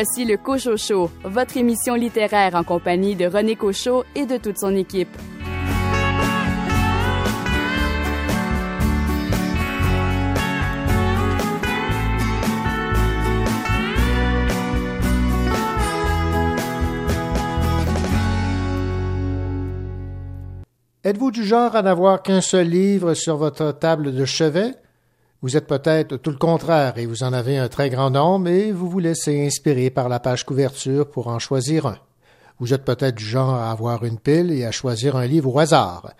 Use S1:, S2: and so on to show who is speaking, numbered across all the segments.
S1: Voici le Cochot Show, votre émission littéraire en compagnie de René Cochot et de toute son équipe.
S2: Êtes-vous du genre à n'avoir qu'un seul livre sur votre table de chevet? Vous êtes peut-être tout le contraire et vous en avez un très grand nombre et vous vous laissez inspirer par la page couverture pour en choisir un. Vous êtes peut-être du genre à avoir une pile et à choisir un livre au hasard.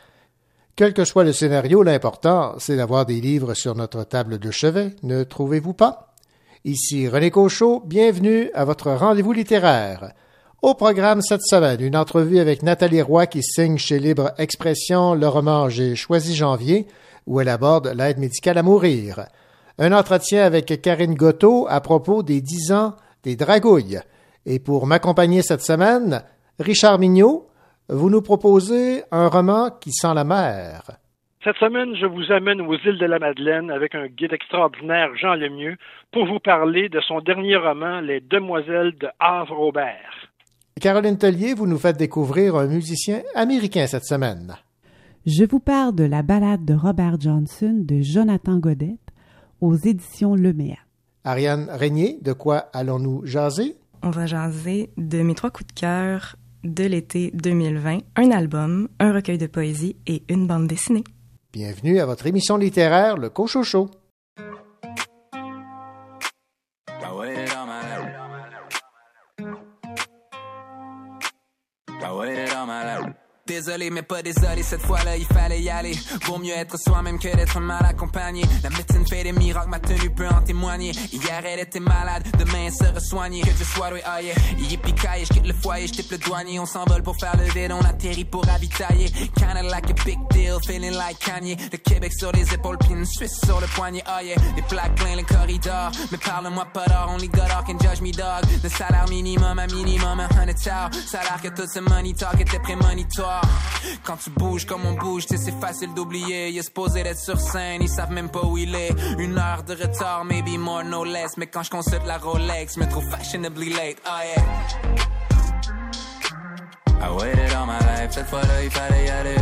S2: Quel que soit le scénario, l'important, c'est d'avoir des livres sur notre table de chevet, ne trouvez-vous pas? Ici René Cochot, bienvenue à votre rendez-vous littéraire. Au programme cette semaine, une entrevue avec Nathalie Roy qui signe chez Libre Expression le roman J'ai choisi janvier, où elle aborde l'aide médicale à mourir. Un entretien avec Karine Gotto à propos des dix ans des dragouilles. Et pour m'accompagner cette semaine, Richard Mignot, vous nous proposez un roman qui sent la mer.
S3: Cette semaine, je vous amène aux îles de la Madeleine avec un guide extraordinaire, Jean Lemieux, pour vous parler de son dernier roman, Les Demoiselles de Havre-Aubert.
S2: Caroline Tellier, vous nous faites découvrir un musicien américain cette semaine.
S4: Je vous parle de la ballade de Robert Johnson de Jonathan Godette aux éditions Lemea.
S2: Ariane Régnier, de quoi allons-nous jaser?
S5: On va jaser de mes trois coups de cœur de l'été 2020, un album, un recueil de poésie et une bande dessinée.
S2: Bienvenue à votre émission littéraire, Le Cochocho.
S6: Désolé, mais pas désolé, cette fois-là, il fallait y aller. Vaut mieux être soi-même que d'être mal accompagné. La médecine fait des miracles, ma tenue peut en témoigner. Hier, elle était malade, demain, elle sera soignée. Que je sois oui, oh yeah. Yippie je quitte le foyer, je le douanier. On s'envole pour faire le vide, on atterrit pour ravitailler. Kinda like a big deal, feeling like Kanye. Le Québec sur les épaules, puis une Suisse sur le poignet, oh yeah. Les plaques plein les corridors. Mais parle-moi pas d'or, only God can judge me, dog. Le salaire minimum, un minimum, un hundred Salaire que tout ce money talk était prémonitoire. Quand tu bouges comme on bouge, c'est facile d'oublier. Il est supposé d'être sur scène, ils savent même pas où il est. Une heure de retard, maybe more, no less. Mais quand je consulte la Rolex, me trouve fashionably late. Oh yeah. I waited all my life, cette fois-là il fallait y aller.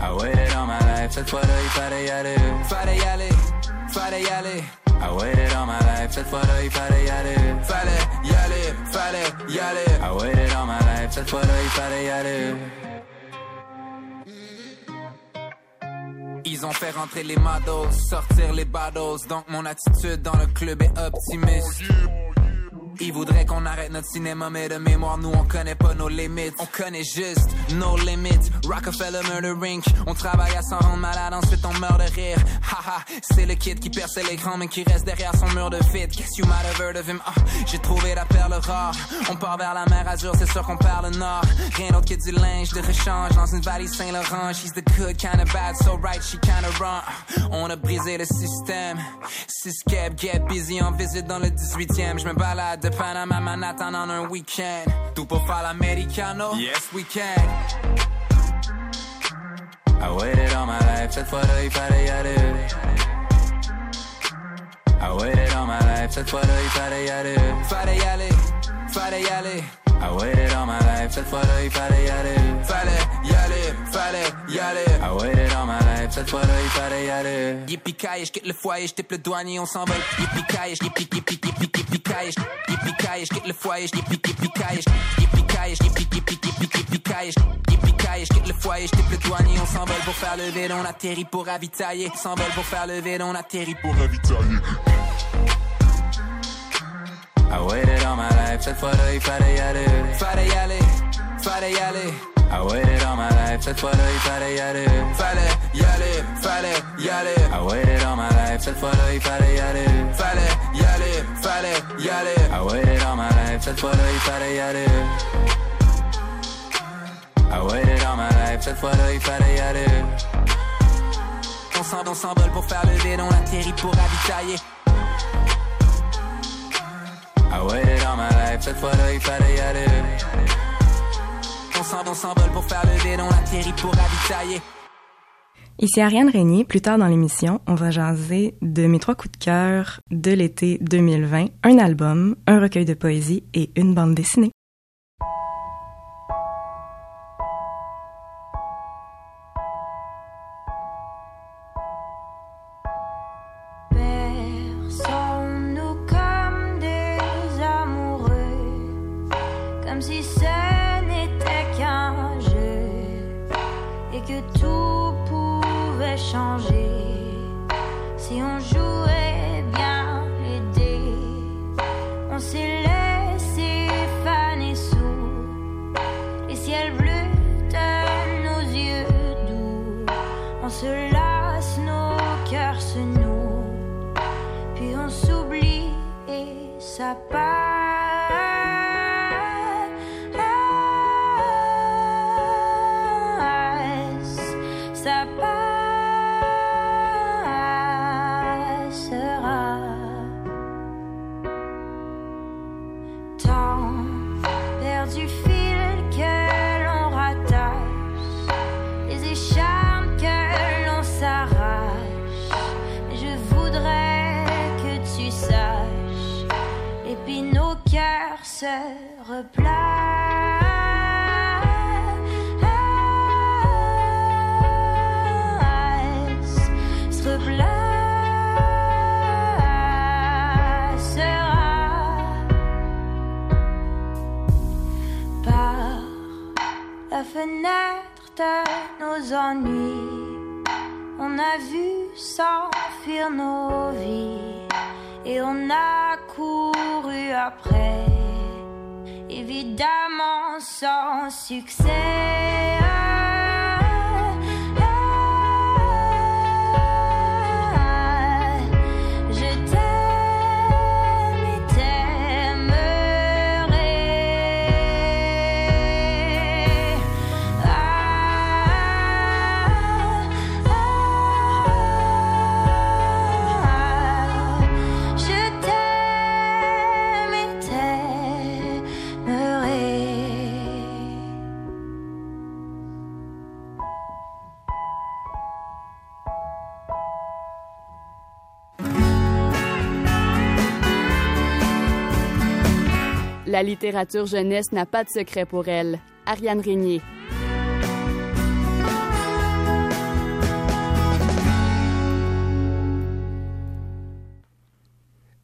S6: I waited all my life, cette fois-là il fallait y aller. Fallait y aller, fallait y aller. I waited all my life, cette fois-là il fallait y aller. Fallait y aller, fallait y aller. I waited all my life, cette fois-là il fallait y aller. Ils ont fait rentrer les models, sortir les battles. Donc mon attitude dans le club est optimiste. Ils voudraient qu'on arrête notre cinéma, mais de mémoire, nous on connaît pas nos limites. On connaît juste nos limites. Rockefeller Murder Rink. On travaille à s'en rendre malade, ensuite on meurt de rire. Haha, c'est le kid qui perce l'écran, mais qui reste derrière son mur de fit. Guess you might have heard of him? Ah, j'ai trouvé la perle rare. On part vers la mer Azur, c'est sûr qu'on parle nord. Rien d'autre que du linge de rechange dans une valise Saint-Laurent. She's the good kind of bad, so right, she kind of wrong. On a brisé le système. Six get busy en visite dans le 18e. Je me balade de Panama, Manhattan on un week-end. Tout pour faire l'americano? Yes, we can. I waited all my life, cette fois-là il fallait y aller. I waited all my life, cette fois-là il fallait y aller. Fallait y aller, fallait y aller. I waited all my life, cette fois-là il fallait y aller. Fallait y aller, fallait y aller. I waited all my life, cette fois-là il fallait y aller. Je quitte le foyer, je le douanier, on s'envole. Yippie yippie yippie yippie yippie yippie Yippie je quitte le foyer, je yippie Yippie yippie yippie yippie yippie Yippie je quitte le foyer, je le douanier, on s'envole pour faire le vide, on atterrit pour ravitailler. S'envole pour faire le on atterrit pour ravitailler. I waited all my life, cette fois-là il fallait y aller. Fallait y aller, fallait y aller. I waited all my life, cette fois-là il fallait y aller. Fallait y aller, fallait y aller. I waited all my life, cette fois-là il fallait y aller. Fallait y aller, fallait y aller. I waited all my life, cette fois-là il fallait y aller. I waited all my life, cette fois-là il fallait y aller. On pour faire le vide, on atterrit pour ravitailler. I waited all my life, cette fois-là il fallait y aller. On pour faire on atterrit pour ravitailler.
S5: Ici Ariane Régnier. Plus tard dans l'émission, on va jaser de mes trois coups de cœur de l'été 2020, un album, un recueil de poésie et une bande dessinée.
S7: Et replacera par la fenêtre de nos ennuis. On a vu s'enfuir nos vies et on a couru après, évidemment sans succès.
S1: La littérature jeunesse n'a pas de secret pour elle. Ariane Régnier.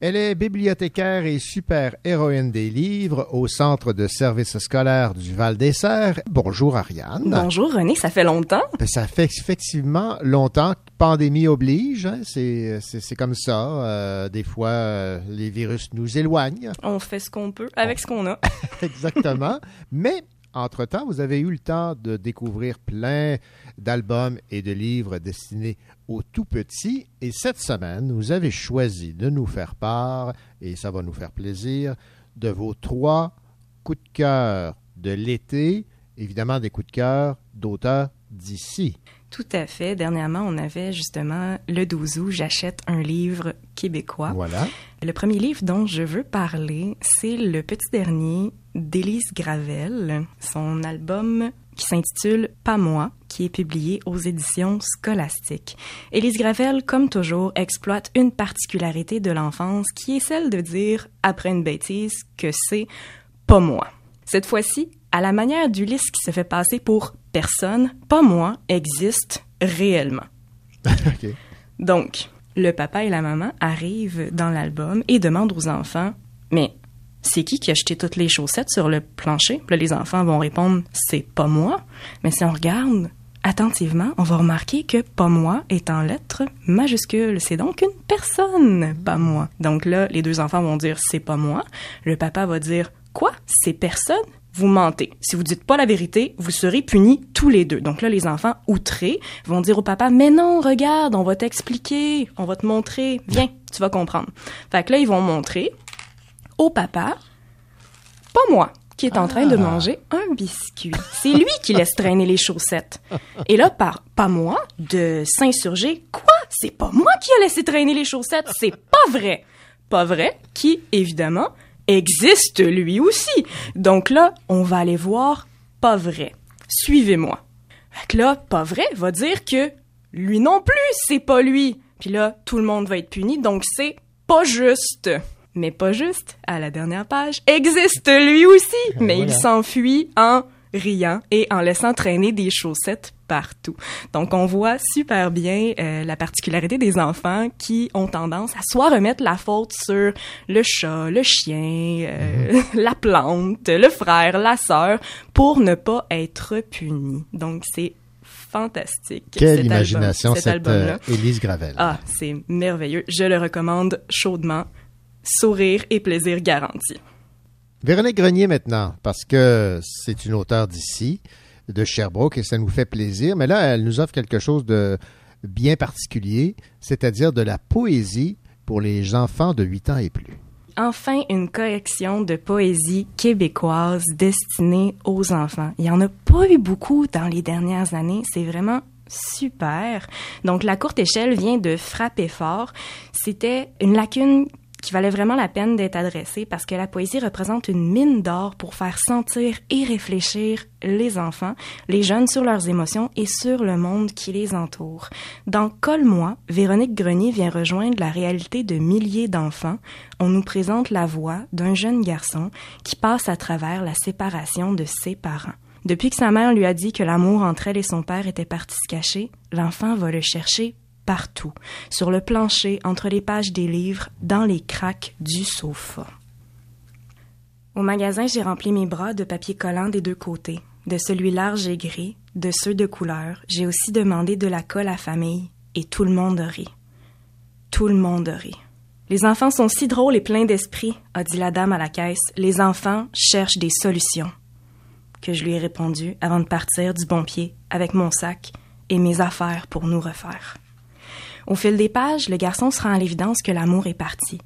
S2: Elle est bibliothécaire et super héroïne des livres au Centre de services scolaires du Val-des-Serres. Bonjour Ariane.
S5: Bonjour René, ça fait longtemps.
S2: Ben, ça fait effectivement longtemps. Pandémie oblige, hein, c'est comme ça. euh, des fois, euh, les virus nous éloignent.
S5: On fait ce qu'on peut avec ce qu'on a.
S2: Exactement. Mais, entre-temps, vous avez eu le temps de découvrir plein d'albums et de livres destinés aux tout petits. Et cette semaine, vous avez choisi de nous faire part, et ça va nous faire plaisir, de vos trois coups de cœur de l'été. Évidemment, des coups de cœur d'auteurs d'ici.
S5: Tout à fait. Dernièrement, on avait justement le 12 août, j'achète un livre québécois.
S2: Voilà.
S5: Le premier livre dont je veux parler, c'est Le Petit Dernier d'Élise Gravel, son album qui s'intitule Pas moi, qui est publié aux éditions scolastiques. Élise Gravel, comme toujours, exploite une particularité de l'enfance qui est celle de dire, après une bêtise, que c'est pas moi. Cette fois-ci, à la manière d'Ulysse qui se fait passer pour personne, pas moi existe réellement. Donc, le papa et la maman arrivent dans l'album et demandent aux enfants Mais c'est qui qui a jeté toutes les chaussettes sur le plancher? Là, les enfants vont répondre C'est pas moi. Mais si on regarde attentivement, on va remarquer que pas moi est en lettres majuscules. C'est donc une personne, pas moi. Donc là, les deux enfants vont dire C'est pas moi. Le papa va dire Quoi? C'est personne? Vous mentez. Si vous dites pas la vérité, vous serez punis tous les deux. Donc là, les enfants outrés vont dire au papa, mais non, regarde, on va t'expliquer, on va te montrer, viens, tu vas comprendre. Fait que là, ils vont montrer au papa, pas moi, qui est en train de manger un biscuit. C'est lui qui laisse traîner les chaussettes. Et là, par pas moi, de s'insurger, quoi? C'est pas moi qui a laissé traîner les chaussettes, c'est pas vrai. Pas vrai, qui, évidemment, existe lui aussi. Donc là, on va aller voir pas vrai. Suivez-moi. Fait que là, pas vrai va dire que lui non plus, c'est pas lui. Puis là, tout le monde va être puni, donc c'est pas juste. Mais pas juste, à la dernière page, existe lui aussi, mais il s'enfuit en riant et en laissant traîner des chaussettes partout. Donc on voit super bien euh, la particularité des enfants qui ont tendance à soit remettre la faute sur le chat, le chien, euh, la plante, le frère, la sœur pour ne pas être punis. Donc c'est fantastique.
S2: Quelle
S5: cet
S2: imagination,
S5: album, cet
S2: cette
S5: album-là.
S2: euh, Élise Gravel.
S5: Ah, c'est merveilleux. Je le recommande chaudement. Sourire et plaisir garantis.
S2: Véronique Grenier maintenant, parce que c'est une auteure d'ici, de Sherbrooke, et ça nous fait plaisir. Mais là, elle nous offre quelque chose de bien particulier, c'est-à-dire de la poésie pour les enfants de 8 ans et plus.
S5: Enfin, une collection de poésie québécoise destinée aux enfants. Il y en a pas eu beaucoup dans les dernières années. C'est vraiment super. Donc, la courte échelle vient de frapper fort. C'était une lacune qui valait vraiment la peine d'être adressée parce que la poésie représente une mine d'or pour faire sentir et réfléchir les enfants, les jeunes sur leurs émotions et sur le monde qui les entoure. Dans Colle-moi, Véronique Grenier vient rejoindre la réalité de milliers d'enfants. On nous présente la voix d'un jeune garçon qui passe à travers la séparation de ses parents. Depuis que sa mère lui a dit que l'amour entre elle et son père était parti se cacher, l'enfant va le chercher partout, sur le plancher, entre les pages des livres, dans les craques du sofa. Au magasin, j'ai rempli mes bras de papier collant des deux côtés, de celui large et gris, de ceux de couleur. J'ai aussi demandé de la colle à famille, et tout le monde rit. Tout le monde rit. Les enfants sont si drôles et pleins d'esprit, a dit la dame à la caisse. Les enfants cherchent des solutions. Que je lui ai répondu avant de partir du bon pied avec mon sac et mes affaires pour nous refaire. Au fil des pages, le garçon se rend à l'évidence que l'amour est parti.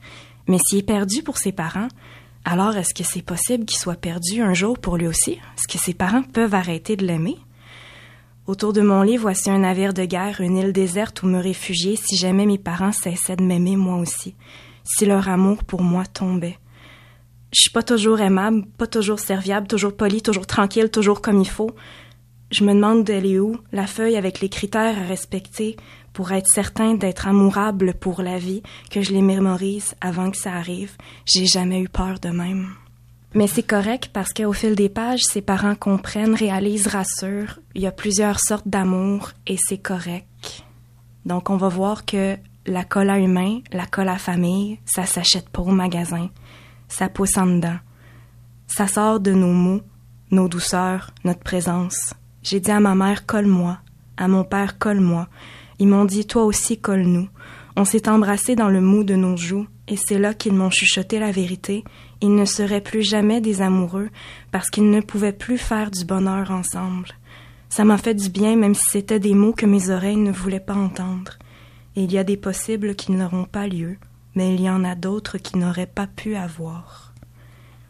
S5: Mais s'il est perdu pour ses parents, alors est-ce que c'est possible qu'il soit perdu un jour pour lui aussi? Est-ce que ses parents peuvent arrêter de l'aimer? Autour de mon lit, voici un navire de guerre, une île déserte où me réfugier si jamais mes parents cessaient de m'aimer moi aussi, si leur amour pour moi tombait. Je suis pas toujours aimable, pas toujours serviable, toujours poli, toujours tranquille, toujours comme il faut. Je me demande d'elle est où, la feuille avec les critères à respecter pour être certain d'être amourable pour la vie, que je les mémorise avant que ça arrive. J'ai jamais eu peur de même. Mais c'est correct parce qu'au fil des pages, ses parents comprennent, réalisent, rassurent. Il y a plusieurs sortes d'amour et c'est correct. Donc on va voir que la colle à humain, la colle à famille, ça s'achète pas au magasin. Ça pousse en dedans. Ça sort de nos mots, nos douceurs, notre présence. J'ai dit à ma mère colle-moi, à mon père colle-moi. Ils m'ont dit toi aussi colle-nous. On s'est embrassé dans le mou de nos joues, et c'est là qu'ils m'ont chuchoté la vérité. Ils ne seraient plus jamais des amoureux, parce qu'ils ne pouvaient plus faire du bonheur ensemble. Ça m'a fait du bien, même si c'était des mots que mes oreilles ne voulaient pas entendre. Et il y a des possibles qui n'auront pas lieu, mais il y en a d'autres qui n'auraient pas pu avoir.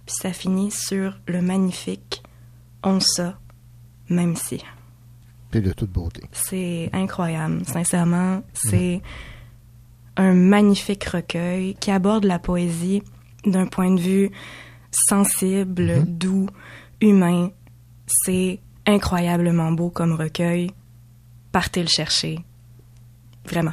S5: Puis ça finit sur le magnifique On ça, même si.
S2: Puis de toute beauté.
S5: C'est incroyable, sincèrement. C'est un magnifique recueil qui aborde la poésie d'un point de vue sensible, doux, humain. C'est incroyablement beau comme recueil. Partez le chercher. Vraiment.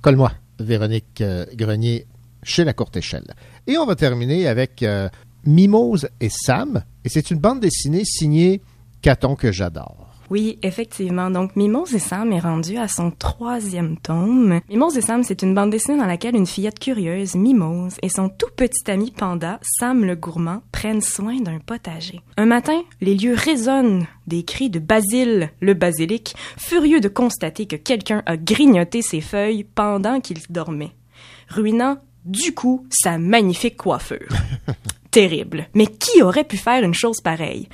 S2: Colle-moi, Véronique euh, Grenier, chez La Courte Échelle. Et on va terminer avec euh, Mimose et Sam. Et c'est une bande dessinée signée Caton que j'adore.
S5: Oui, effectivement. Donc, Mimose et Sam est rendu à son troisième tome. Mimose et Sam, c'est une bande dessinée dans laquelle une fillette curieuse, Mimose, et son tout petit ami panda, Sam le gourmand, prennent soin d'un potager. Un matin, les lieux résonnent des cris de Basile, le basilic, furieux de constater que quelqu'un a grignoté ses feuilles pendant qu'il dormait, ruinant du coup sa magnifique coiffure. Terrible. Mais qui aurait pu faire une chose pareille?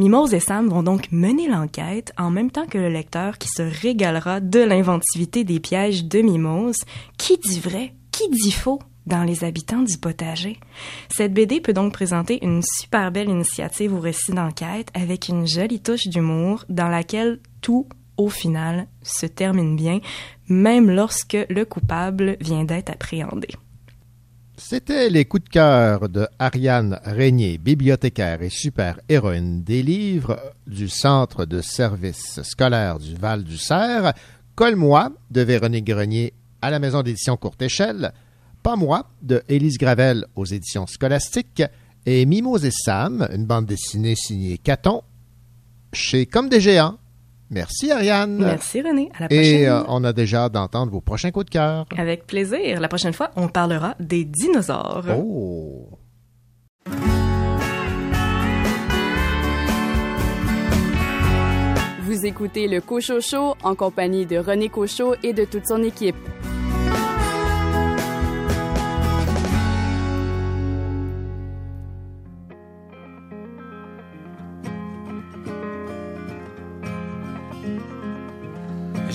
S5: Mimose et Sam vont donc mener l'enquête en même temps que le lecteur qui se régalera de l'inventivité des pièges de Mimose. Qui dit vrai? Qui dit faux? dans les habitants du potager? Cette BD peut donc présenter une super belle initiative au récit d'enquête avec une jolie touche d'humour dans laquelle tout, au final, se termine bien, même lorsque le coupable vient d'être appréhendé.
S2: C'était les coups de cœur de Ariane Régnier, bibliothécaire et super héroïne des livres du Centre de services scolaires du Val du Cerf, Colle-moi de Véronique Grenier à la maison d'édition Courte Échelle, Pas moi de Élise Gravel aux éditions Scolastiques et Mimos et Sam, une bande dessinée signée Caton chez Comme des géants. Merci Ariane.
S5: Merci René. À la prochaine.
S2: Et euh, on a déjà hâte d'entendre vos prochains coups de cœur.
S5: Avec plaisir. La prochaine fois, on parlera des dinosaures.
S2: Oh.
S1: Vous écoutez le Cochot Show en compagnie de René Cochot et de toute son équipe.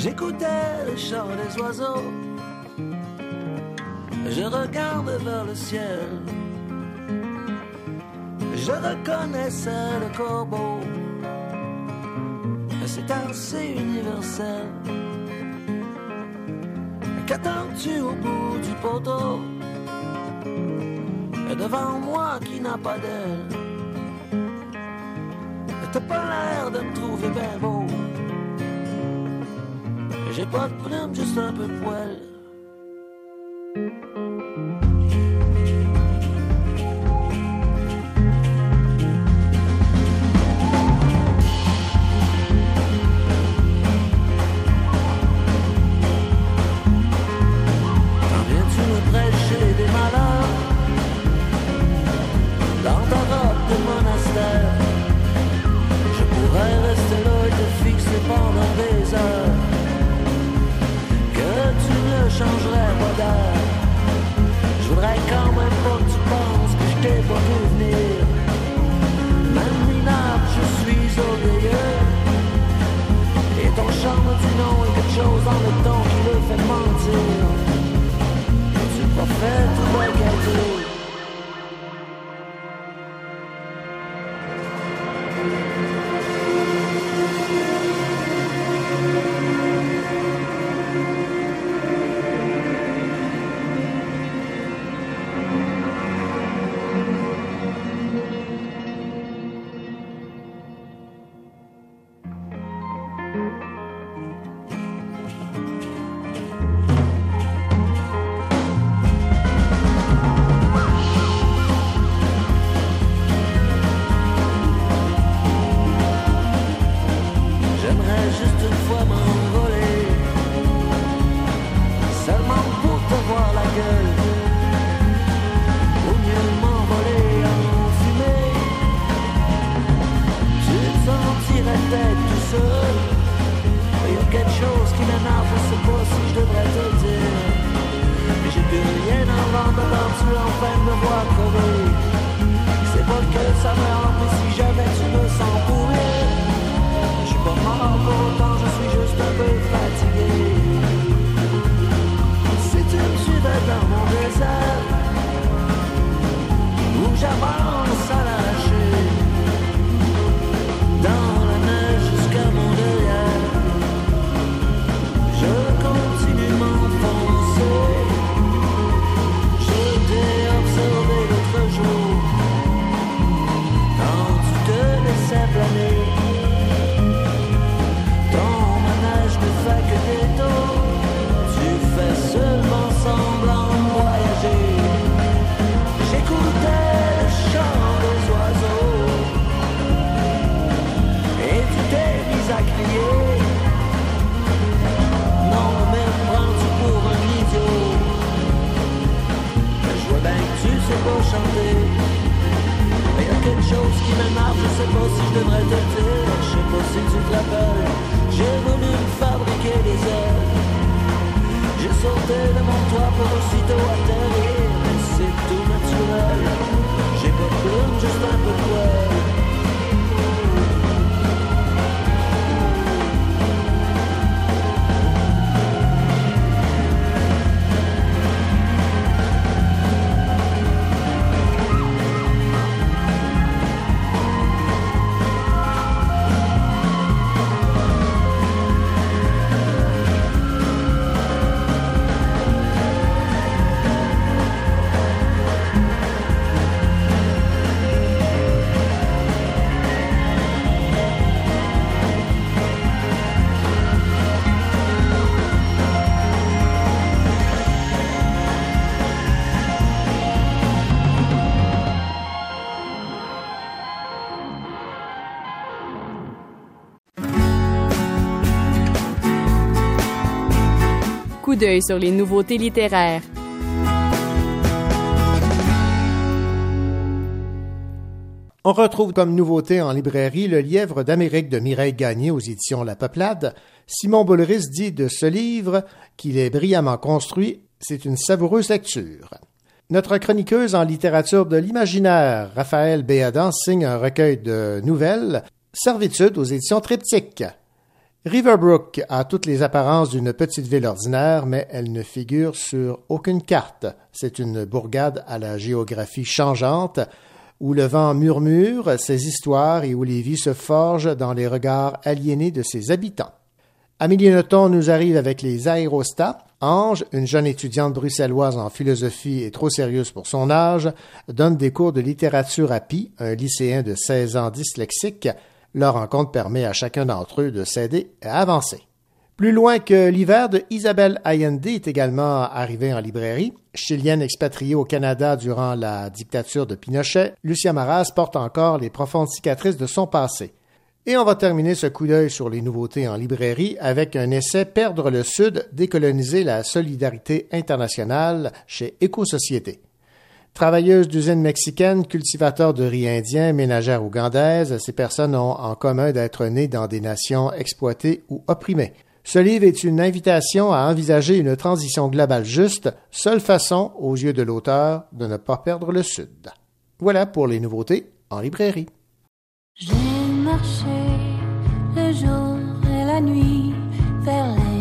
S8: J'écoutais le chant des oiseaux. Je regarde vers le ciel. Je reconnaissais le corbeau. C'est assez universel. Qu'attends-tu au bout du poteau? Et devant moi qui n'a pas d'aile. T'as pas l'air de me trouver bien beau. J'ai pas de plume, juste un peu de poil.
S1: Sur les nouveautés littéraires.
S2: On retrouve comme nouveauté en librairie Le Lièvre d'Amérique de Mireille Gagné aux éditions La Peuplade. Simon Boulris dit de ce livre qu'il est brillamment construit, c'est une savoureuse lecture. Notre chroniqueuse en littérature de l'imaginaire, Raphaël Béadan, signe un recueil de nouvelles, Servitude aux éditions Triptyque. Riverbrook a toutes les apparences d'une petite ville ordinaire, mais elle ne figure sur aucune carte. C'est une bourgade à la géographie changeante, où le vent murmure ses histoires et où les vies se forgent dans les regards aliénés de ses habitants. Amélie Nothomb nous arrive avec les aérostats. Ange, une jeune étudiante bruxelloise en philosophie et trop sérieuse pour son âge, donne des cours de littérature à Pi, un lycéen de 16 ans dyslexique. Leur rencontre permet à chacun d'entre eux de s'aider à avancer. Plus loin que l'hiver de Isabelle Allende est également arrivé en librairie. Chilienne expatriée au Canada durant la dictature de Pinochet, Lucia Maras porte encore les profondes cicatrices de son passé. Et on va terminer ce coup d'œil sur les nouveautés en librairie avec un essai Perdre le Sud, décoloniser la solidarité internationale chez Éco-Société. Travailleuses d'usines mexicaines, cultivateurs de riz indien, ménagères ougandaises, ces personnes ont en commun d'être nées dans des nations exploitées ou opprimées. Ce livre est une invitation à envisager une transition globale juste, seule façon, aux yeux de l'auteur, de ne pas perdre le Sud. Voilà pour les nouveautés en librairie.
S7: J'ai la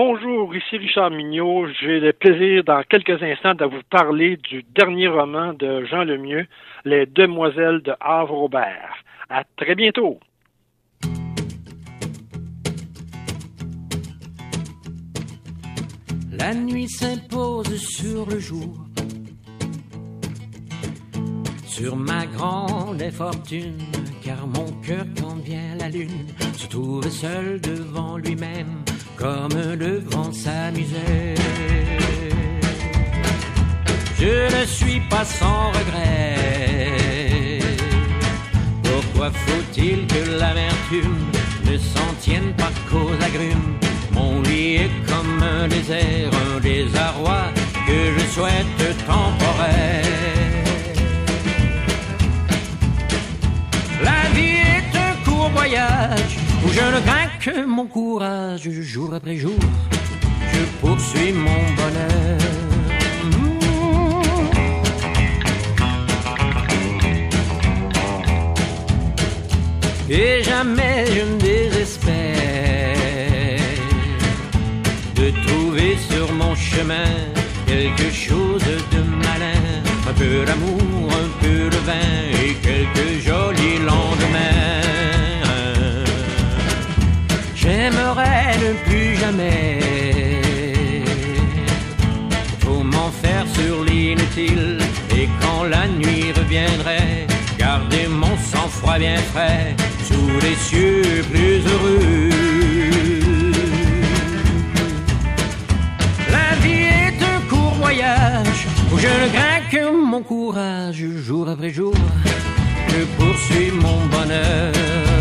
S3: Bonjour, ici Richard Mignot. J'ai le plaisir dans quelques instants de vous parler du dernier roman de Jean Lemieux, Les Demoiselles de Havre-Aubert. À très bientôt.
S9: La nuit s'impose sur le jour. Sur ma grande infortune, car mon cœur, quand vient la lune, se trouve seul devant lui-même, comme devant sa misère. Je ne suis pas sans regret. Pourquoi faut-il que l'amertume ne s'en tienne pas qu'aux agrumes? Mon lit est comme un désert, un désarroi que je souhaite temporaire. La vie est un court voyage je ne crains que mon courage jour après jour. Je poursuis mon bonheur. Et jamais je ne désespère de trouver sur mon chemin quelque chose de malin, un peu d'amour, un peu de vin et quelques jolis lendemains. J'aimerais ne plus jamais faut m'en faire sur l'inutile et quand la nuit reviendrait, garder mon sang-froid bien frais sous les cieux plus heureux. La vie est un court voyage où je ne crains que mon courage jour après jour. Je poursuis mon bonheur.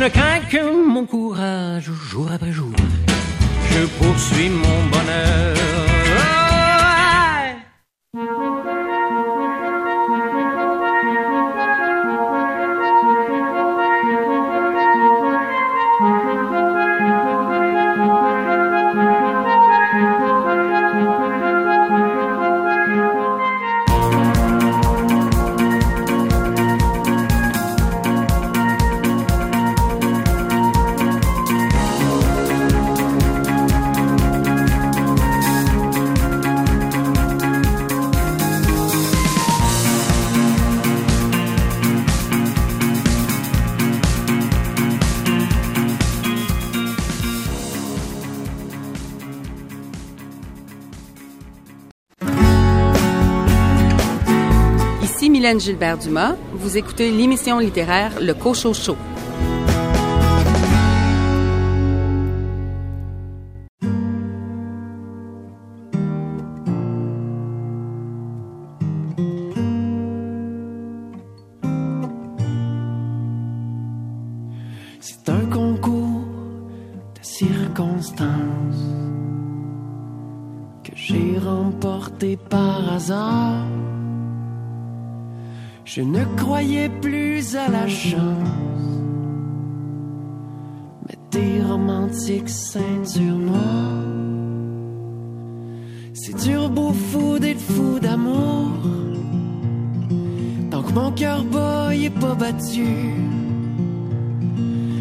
S9: Ne crains que mon courage jour après jour. Je poursuis mon bonheur.
S10: Gilbert-Dumas. Vous écoutez l'émission littéraire Le Cochot Chaud.
S9: Croyais plus à la chance, mais tes romantiques ceintures noires. C'est dur beau fou d'être fou d'amour, tant que mon cœur il est pas battu.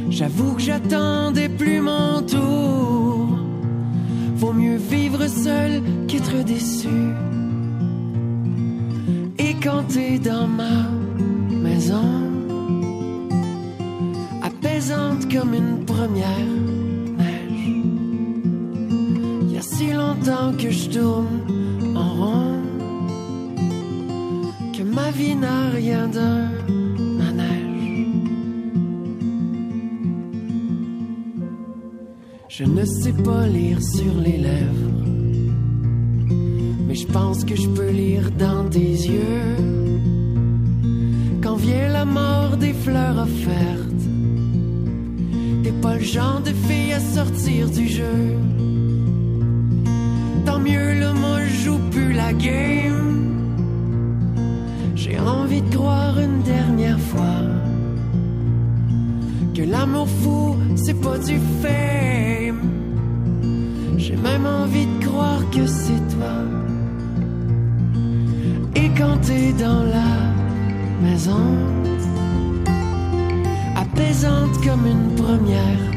S9: J'avoue que j'attendais plus mon tour. Vaut mieux vivre seul qu'être déçu. Et quand t'es dans ma comme une première neige, y a si longtemps que je tourne en rond que ma vie n'a rien d'un manège. Je ne sais pas lire sur les lèvres, mais je pense que je peux lire dans tes yeux. Quand vient la mort des fleurs offertes, le genre de fille à sortir du jeu. Tant mieux, là, moi joue plus la game. J'ai envie de croire une dernière fois
S11: que l'amour fou, c'est pas du fame. J'ai même envie de croire que c'est toi. Et quand t'es dans la maison, apaisante comme une première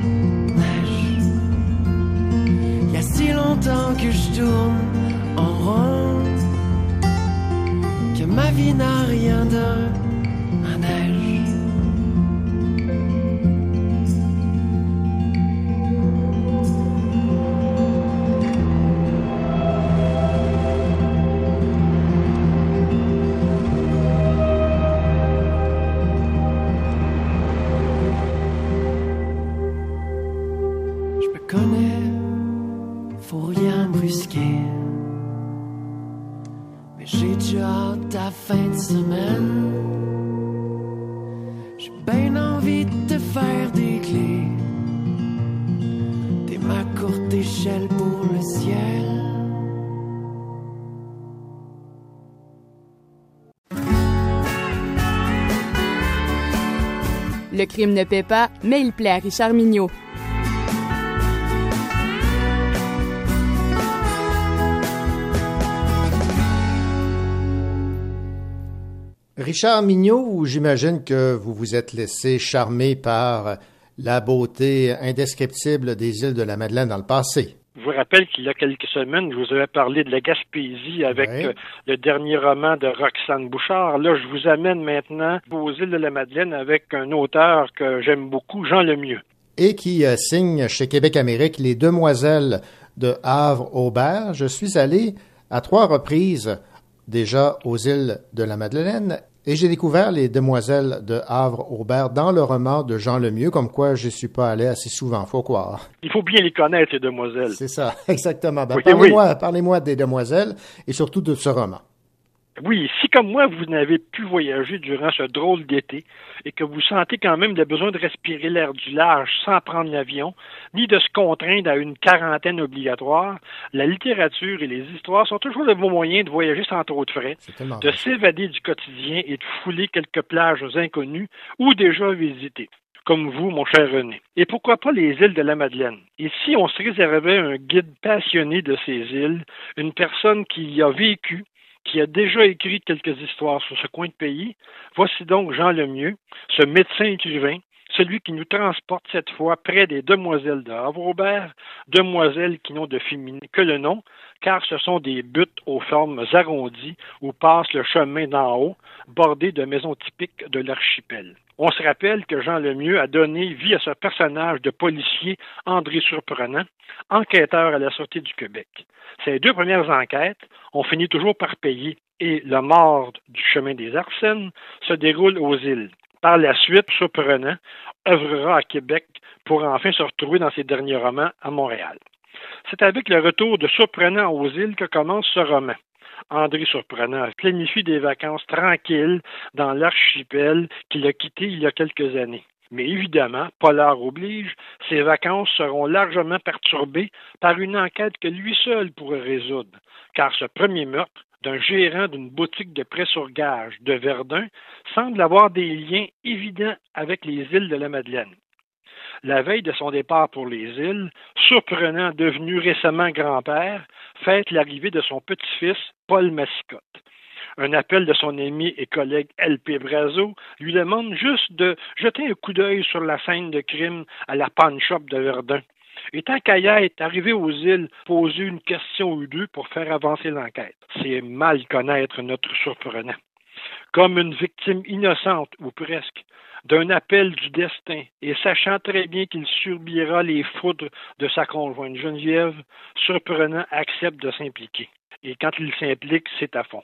S11: que je tourne en rond que ma vie n'a rien d'un
S1: crime ne paie pas, mais il plaît à Richard Mignot.
S2: Richard Mignot, j'imagine que vous vous êtes laissé charmer par la beauté indescriptible des îles de la Madeleine dans le passé.
S3: Je vous rappelle qu'il y a quelques semaines, je vous avais parlé de la Gaspésie avec
S2: Ouais.
S3: euh, le dernier roman de Roxane Bouchard. Là, je vous amène maintenant aux îles de la Madeleine avec un auteur que j'aime beaucoup, Jean Lemieux.
S2: Et qui euh, signe chez Québec Amérique Les Demoiselles de Havre-Aubert. Je suis allé à trois reprises déjà aux îles de la Madeleine et j'ai découvert Les Demoiselles de Havre-Aubert dans le roman de Jean Lemieux, comme quoi je suis pas allé assez souvent, faut croire.
S3: Il faut bien les connaître, ces demoiselles.
S2: C'est ça, exactement. Ben,
S3: Oui,
S2: parlez-moi, parlez-moi des Demoiselles et surtout de ce roman.
S3: Oui, si comme moi, vous n'avez pu voyager durant ce drôle d'été et que vous sentez quand même le besoin de respirer l'air du large sans prendre l'avion, ni de se contraindre à une quarantaine obligatoire, la littérature et les histoires sont toujours de bons moyens de voyager sans trop de frais, de s'évader du quotidien et de fouler quelques plages inconnues ou déjà visitées. Comme vous, mon cher René. Et pourquoi pas les îles de la Madeleine? Et si on se réservait un guide passionné de ces îles, une personne qui y a vécu, qui a déjà écrit quelques histoires sur ce coin de pays. Voici donc Jean Lemieux, ce médecin écrivain, celui qui nous transporte cette fois près des demoiselles de Havre-Aubert, demoiselles qui n'ont de féminin que le nom, car ce sont des buttes aux formes arrondies où passe le chemin d'en haut, bordé de maisons typiques de l'archipel. On se rappelle que Jean Lemieux a donné vie à ce personnage de policier André Surprenant, enquêteur à la Sûreté du Québec. Ces deux premières enquêtes ont fini toujours par payer et le mort du chemin des Arsènes se déroule aux îles. Par la suite, Surprenant œuvrera à Québec pour enfin se retrouver dans ses derniers romans à Montréal. C'est avec le retour de Surprenant aux îles que commence ce roman. André Surprenant planifie des vacances tranquilles dans l'archipel qu'il a quitté il y a quelques années. Mais évidemment, Polar oblige, ces vacances seront largement perturbées par une enquête que lui seul pourrait résoudre, car ce premier meurtre d'un gérant d'une boutique de prêt sur gage de Verdun semble avoir des liens évidents avec les îles de la Madeleine. La veille de son départ pour les îles, surprenant devenu récemment grand-père, fête l'arrivée de son petit-fils, Paul Massicotte. Un appel de son ami et collègue L.P. Brazo lui demande juste de jeter un coup d'œil sur la scène de crime à la pawn shop de Verdun. Et tant qu'Aya est arrivé aux îles, poser une question ou deux pour faire avancer l'enquête. C'est mal connaître notre surprenant. Comme une victime innocente, ou presque, d'un appel du destin, et sachant très bien qu'il subira les foudres de sa conjointe Geneviève, surprenant accepte de s'impliquer. Et quand il s'implique, c'est à fond.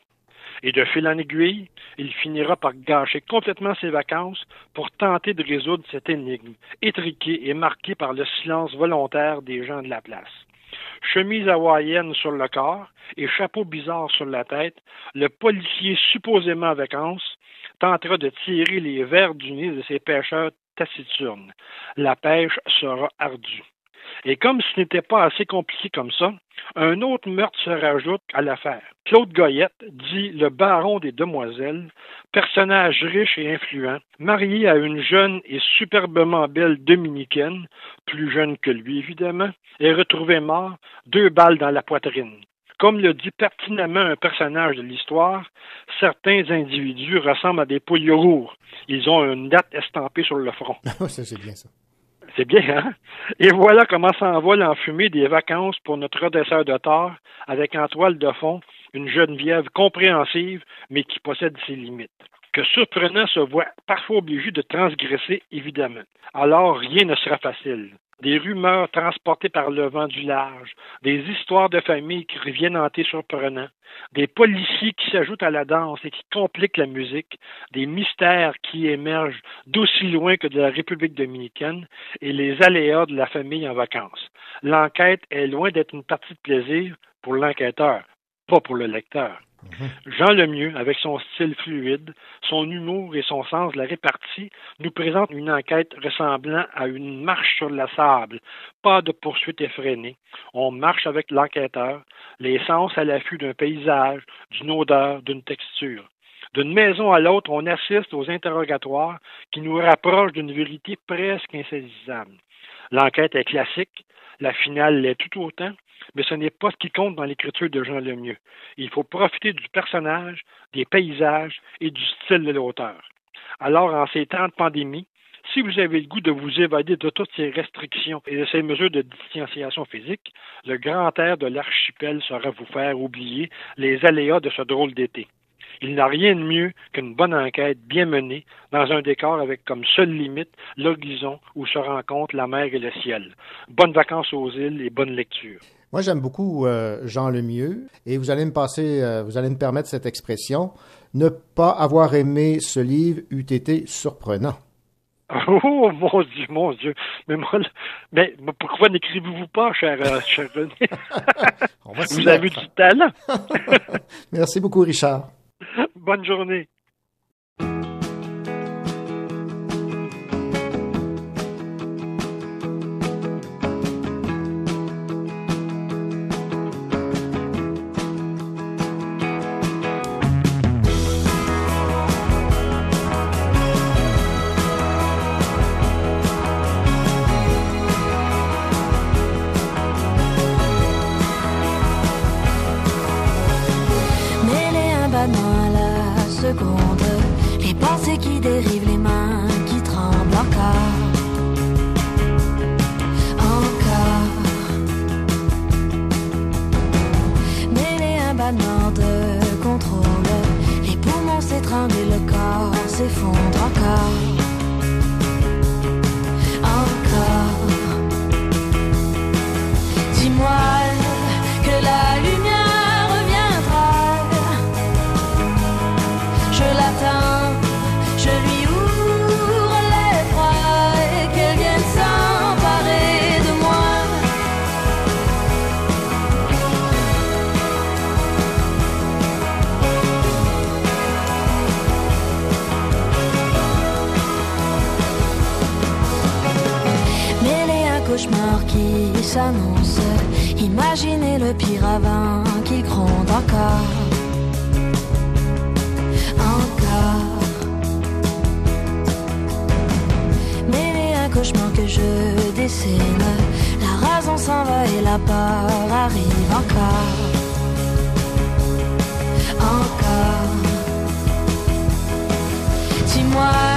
S3: Et de fil en aiguille, il finira par gâcher complètement ses vacances pour tenter de résoudre cette énigme, étriquée et marquée par le silence volontaire des gens de la place. Chemise hawaïenne sur le corps et chapeau bizarre sur la tête, le policier supposément en vacances tentera de tirer les vers du nez de ses pêcheurs taciturnes. La pêche sera ardue. Et comme ce n'était pas assez compliqué comme ça, un autre meurtre se rajoute à l'affaire. Claude Goyette, dit le baron des demoiselles, personnage riche et influent, marié à une jeune et superbement belle dominicaine, plus jeune que lui évidemment, est retrouvé mort, deux balles dans la poitrine. Comme le dit pertinemment un personnage de l'histoire, certains individus ressemblent à des pouilles Ils ont une date estampée sur le front.
S2: ça, c'est bien ça.
S3: C'est bien, hein? Et voilà comment s'envole en fumée des vacances pour notre redresseur de tort, avec en toile de fond une Geneviève compréhensive, mais qui possède ses limites. Que surprenant se voit parfois obligé de transgresser, évidemment. Alors rien ne sera facile des rumeurs transportées par le vent du large, des histoires de famille qui reviennent hanter surprenants, des policiers qui s'ajoutent à la danse et qui compliquent la musique, des mystères qui émergent d'aussi loin que de la République dominicaine et les aléas de la famille en vacances. L'enquête est loin d'être une partie de plaisir pour l'enquêteur, pas pour le lecteur. Mhm. Jean Lemieux, avec son style fluide, son humour et son sens de la répartie, nous présente une enquête ressemblant à une marche sur la sable. Pas de poursuite effrénée. On marche avec l'enquêteur, les sens à l'affût d'un paysage, d'une odeur, d'une texture. D'une maison à l'autre, on assiste aux interrogatoires qui nous rapprochent d'une vérité presque insaisissable. L'enquête est classique, la finale l'est tout autant, mais ce n'est pas ce qui compte dans l'écriture de Jean Lemieux. Il faut profiter du personnage, des paysages et du style de l'auteur. Alors, en ces temps de pandémie, si vous avez le goût de vous évader de toutes ces restrictions et de ces mesures de distanciation physique, le grand air de l'archipel saura vous faire oublier les aléas de ce drôle d'été. Il n'a rien de mieux qu'une bonne enquête bien menée dans un décor avec comme seule limite l'horizon où se rencontrent la mer et le ciel. Bonnes vacances aux îles et bonne lecture.
S2: Moi, j'aime beaucoup euh, Jean Lemieux et vous allez me passer, euh, vous allez me permettre cette expression. Ne pas avoir aimé ce livre eût été surprenant.
S3: Oh mon Dieu, mon Dieu. Mais moi, mais pourquoi n'écrivez-vous pas, cher, euh, cher René? vous avez du talent.
S2: Merci beaucoup, Richard.
S3: Bonne journée.
S12: Dis-moi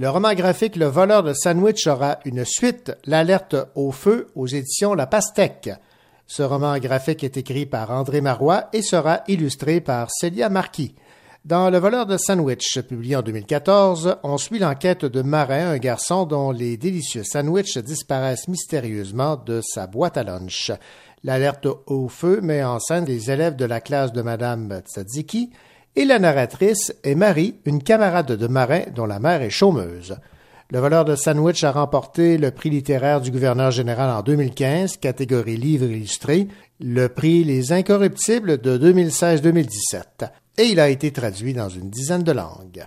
S2: Le roman graphique Le voleur de sandwich aura une suite, L'alerte au feu, aux éditions La Pastèque. Ce roman graphique est écrit par André Marois et sera illustré par Célia Marquis. Dans Le voleur de sandwich, publié en 2014, on suit l'enquête de Marin, un garçon dont les délicieux sandwichs disparaissent mystérieusement de sa boîte à lunch. L'alerte au feu met en scène les élèves de la classe de Madame Tzatziki et la narratrice est Marie, une camarade de Marin dont la mère est chômeuse. Le voleur de sandwich a remporté le prix littéraire du gouverneur général en 2015, catégorie livre illustré, le prix Les Incorruptibles de 2016-2017, et il a été traduit dans une dizaine de langues.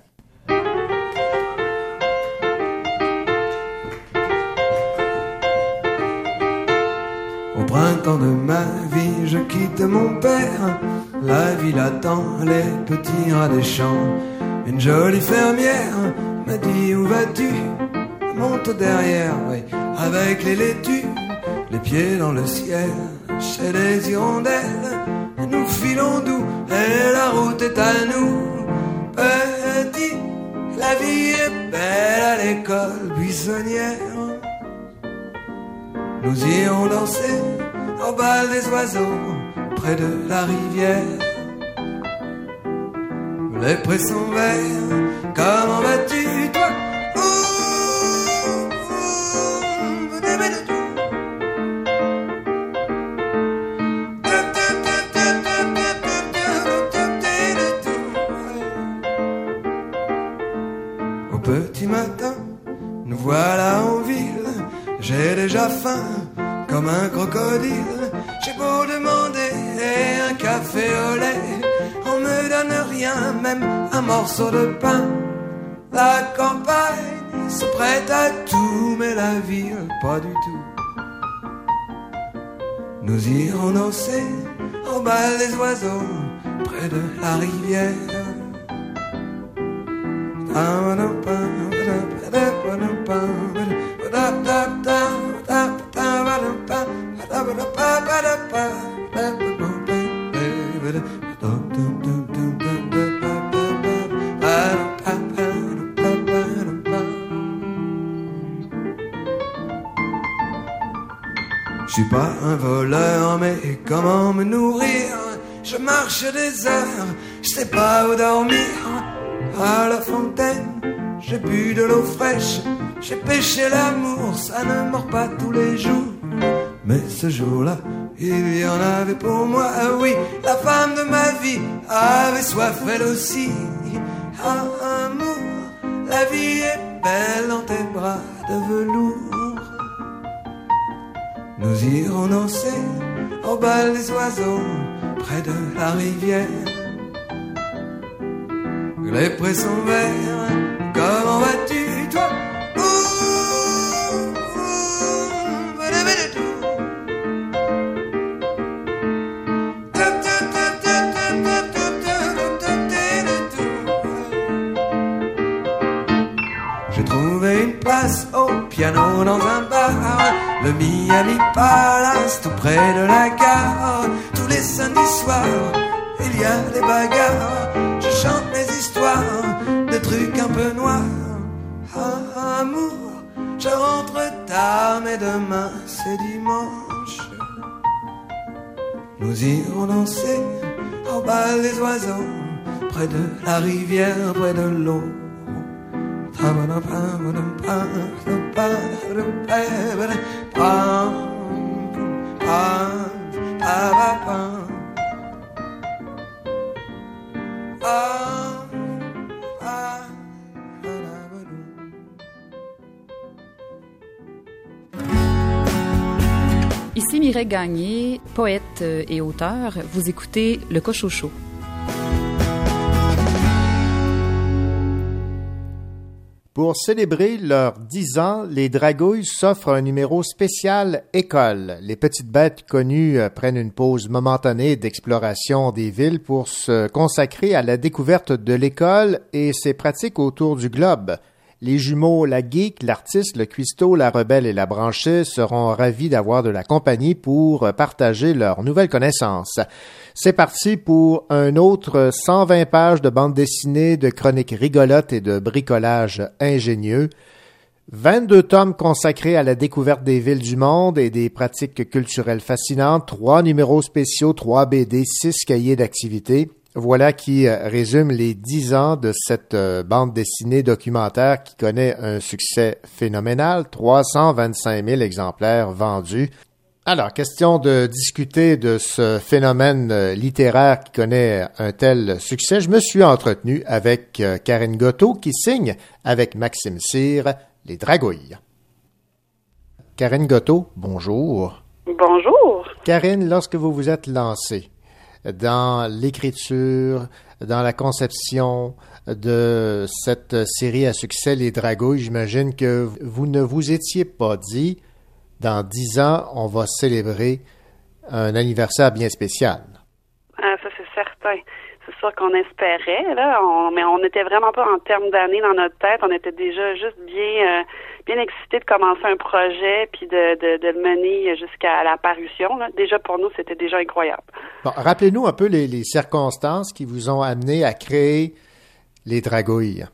S13: Au printemps de ma vie, je quitte mon père. La ville attend les petits rats des champs. Une jolie fermière m'a dit où vas-tu? Monte derrière, oui, avec les laitues, les pieds dans le ciel, chez les hirondelles. Nous filons doux et la route est à nous. Petit, la vie est belle à l'école buissonnière. Nous irons danser au bal des oiseaux près de la rivière. Les prés sont verts, comment vas-tu toi? Au petit matin, nous voilà en ville. J'ai déjà faim comme un crocodile. J'ai beau demander un café au lait, on me donne rien, même un morceau de pain. La campagne se prête à tout, mais la ville pas du tout. Nous irons danser au bal des oiseaux près de la rivière. Je suis pas un voleur, mais comment me nourrir? Je marche des heures, je sais pas où dormir. À la fontaine, j'ai bu de l'eau fraîche, j'ai pêché l'amour, ça ne mord pas tous les jours. Mais ce jour-là, il y en avait pour moi, ah oui, la femme de ma vie avait soif elle aussi. Ah, amour, la vie est belle dans tes bras de velours. Nous irons danser au bal des oiseaux près de la rivière. Les prés sont verts, comment vas-tu piano dans un bar, le Miami Palace, tout près de la gare. Tous les samedis soirs, il y a des bagarres. Je chante mes histoires, des trucs un peu noirs. Amour, je rentre tard, mais demain c'est dimanche. Nous irons danser au bal des oiseaux, près de la rivière, près de l'eau.
S14: Ici Mireille Gagné, poète et auteur. Vous écoutez Le Cochocho.
S2: Pour célébrer leurs 10 ans, les Dragouilles s'offrent un numéro spécial école. Les petites bêtes connues euh, prennent une pause momentanée d'exploration des villes pour se consacrer à la découverte de l'école et ses pratiques autour du globe. Les jumeaux La Geek, l'artiste, le cuistot, la rebelle et la branchée seront ravis d'avoir de la compagnie pour partager leurs nouvelles connaissances. C'est parti pour un autre 120 pages de bande dessinée, de chroniques rigolotes et de bricolage ingénieux. 22 tomes consacrés à la découverte des villes du monde et des pratiques culturelles fascinantes, trois numéros spéciaux, trois BD, six cahiers d'activités. Voilà qui euh, résume les dix ans de cette euh, bande dessinée documentaire qui connaît un succès phénoménal, 325 000 exemplaires vendus. Alors, question de discuter de ce phénomène euh, littéraire qui connaît un tel succès. Je me suis entretenu avec Karine Gotto qui signe avec Maxime Cyr Les Dragouilles. Karine Gotto, bonjour.
S15: Bonjour.
S2: Karine, lorsque vous vous êtes lancée, dans l'écriture, dans la conception de cette série à succès, Les Dragouilles. J'imagine que vous ne vous étiez pas dit, dans dix ans, on va célébrer un anniversaire bien spécial.
S15: Ah, ça, c'est certain. C'est sûr qu'on espérait, là, mais on n'était vraiment pas en termes d'années dans notre tête. On était déjà juste bien... Euh, bien excité de commencer un projet puis de, de, le mener jusqu'à la parution. Déjà pour nous, c'était déjà incroyable.
S2: rappelez-nous un peu les, les, circonstances qui vous ont amené à créer les Dragouilles.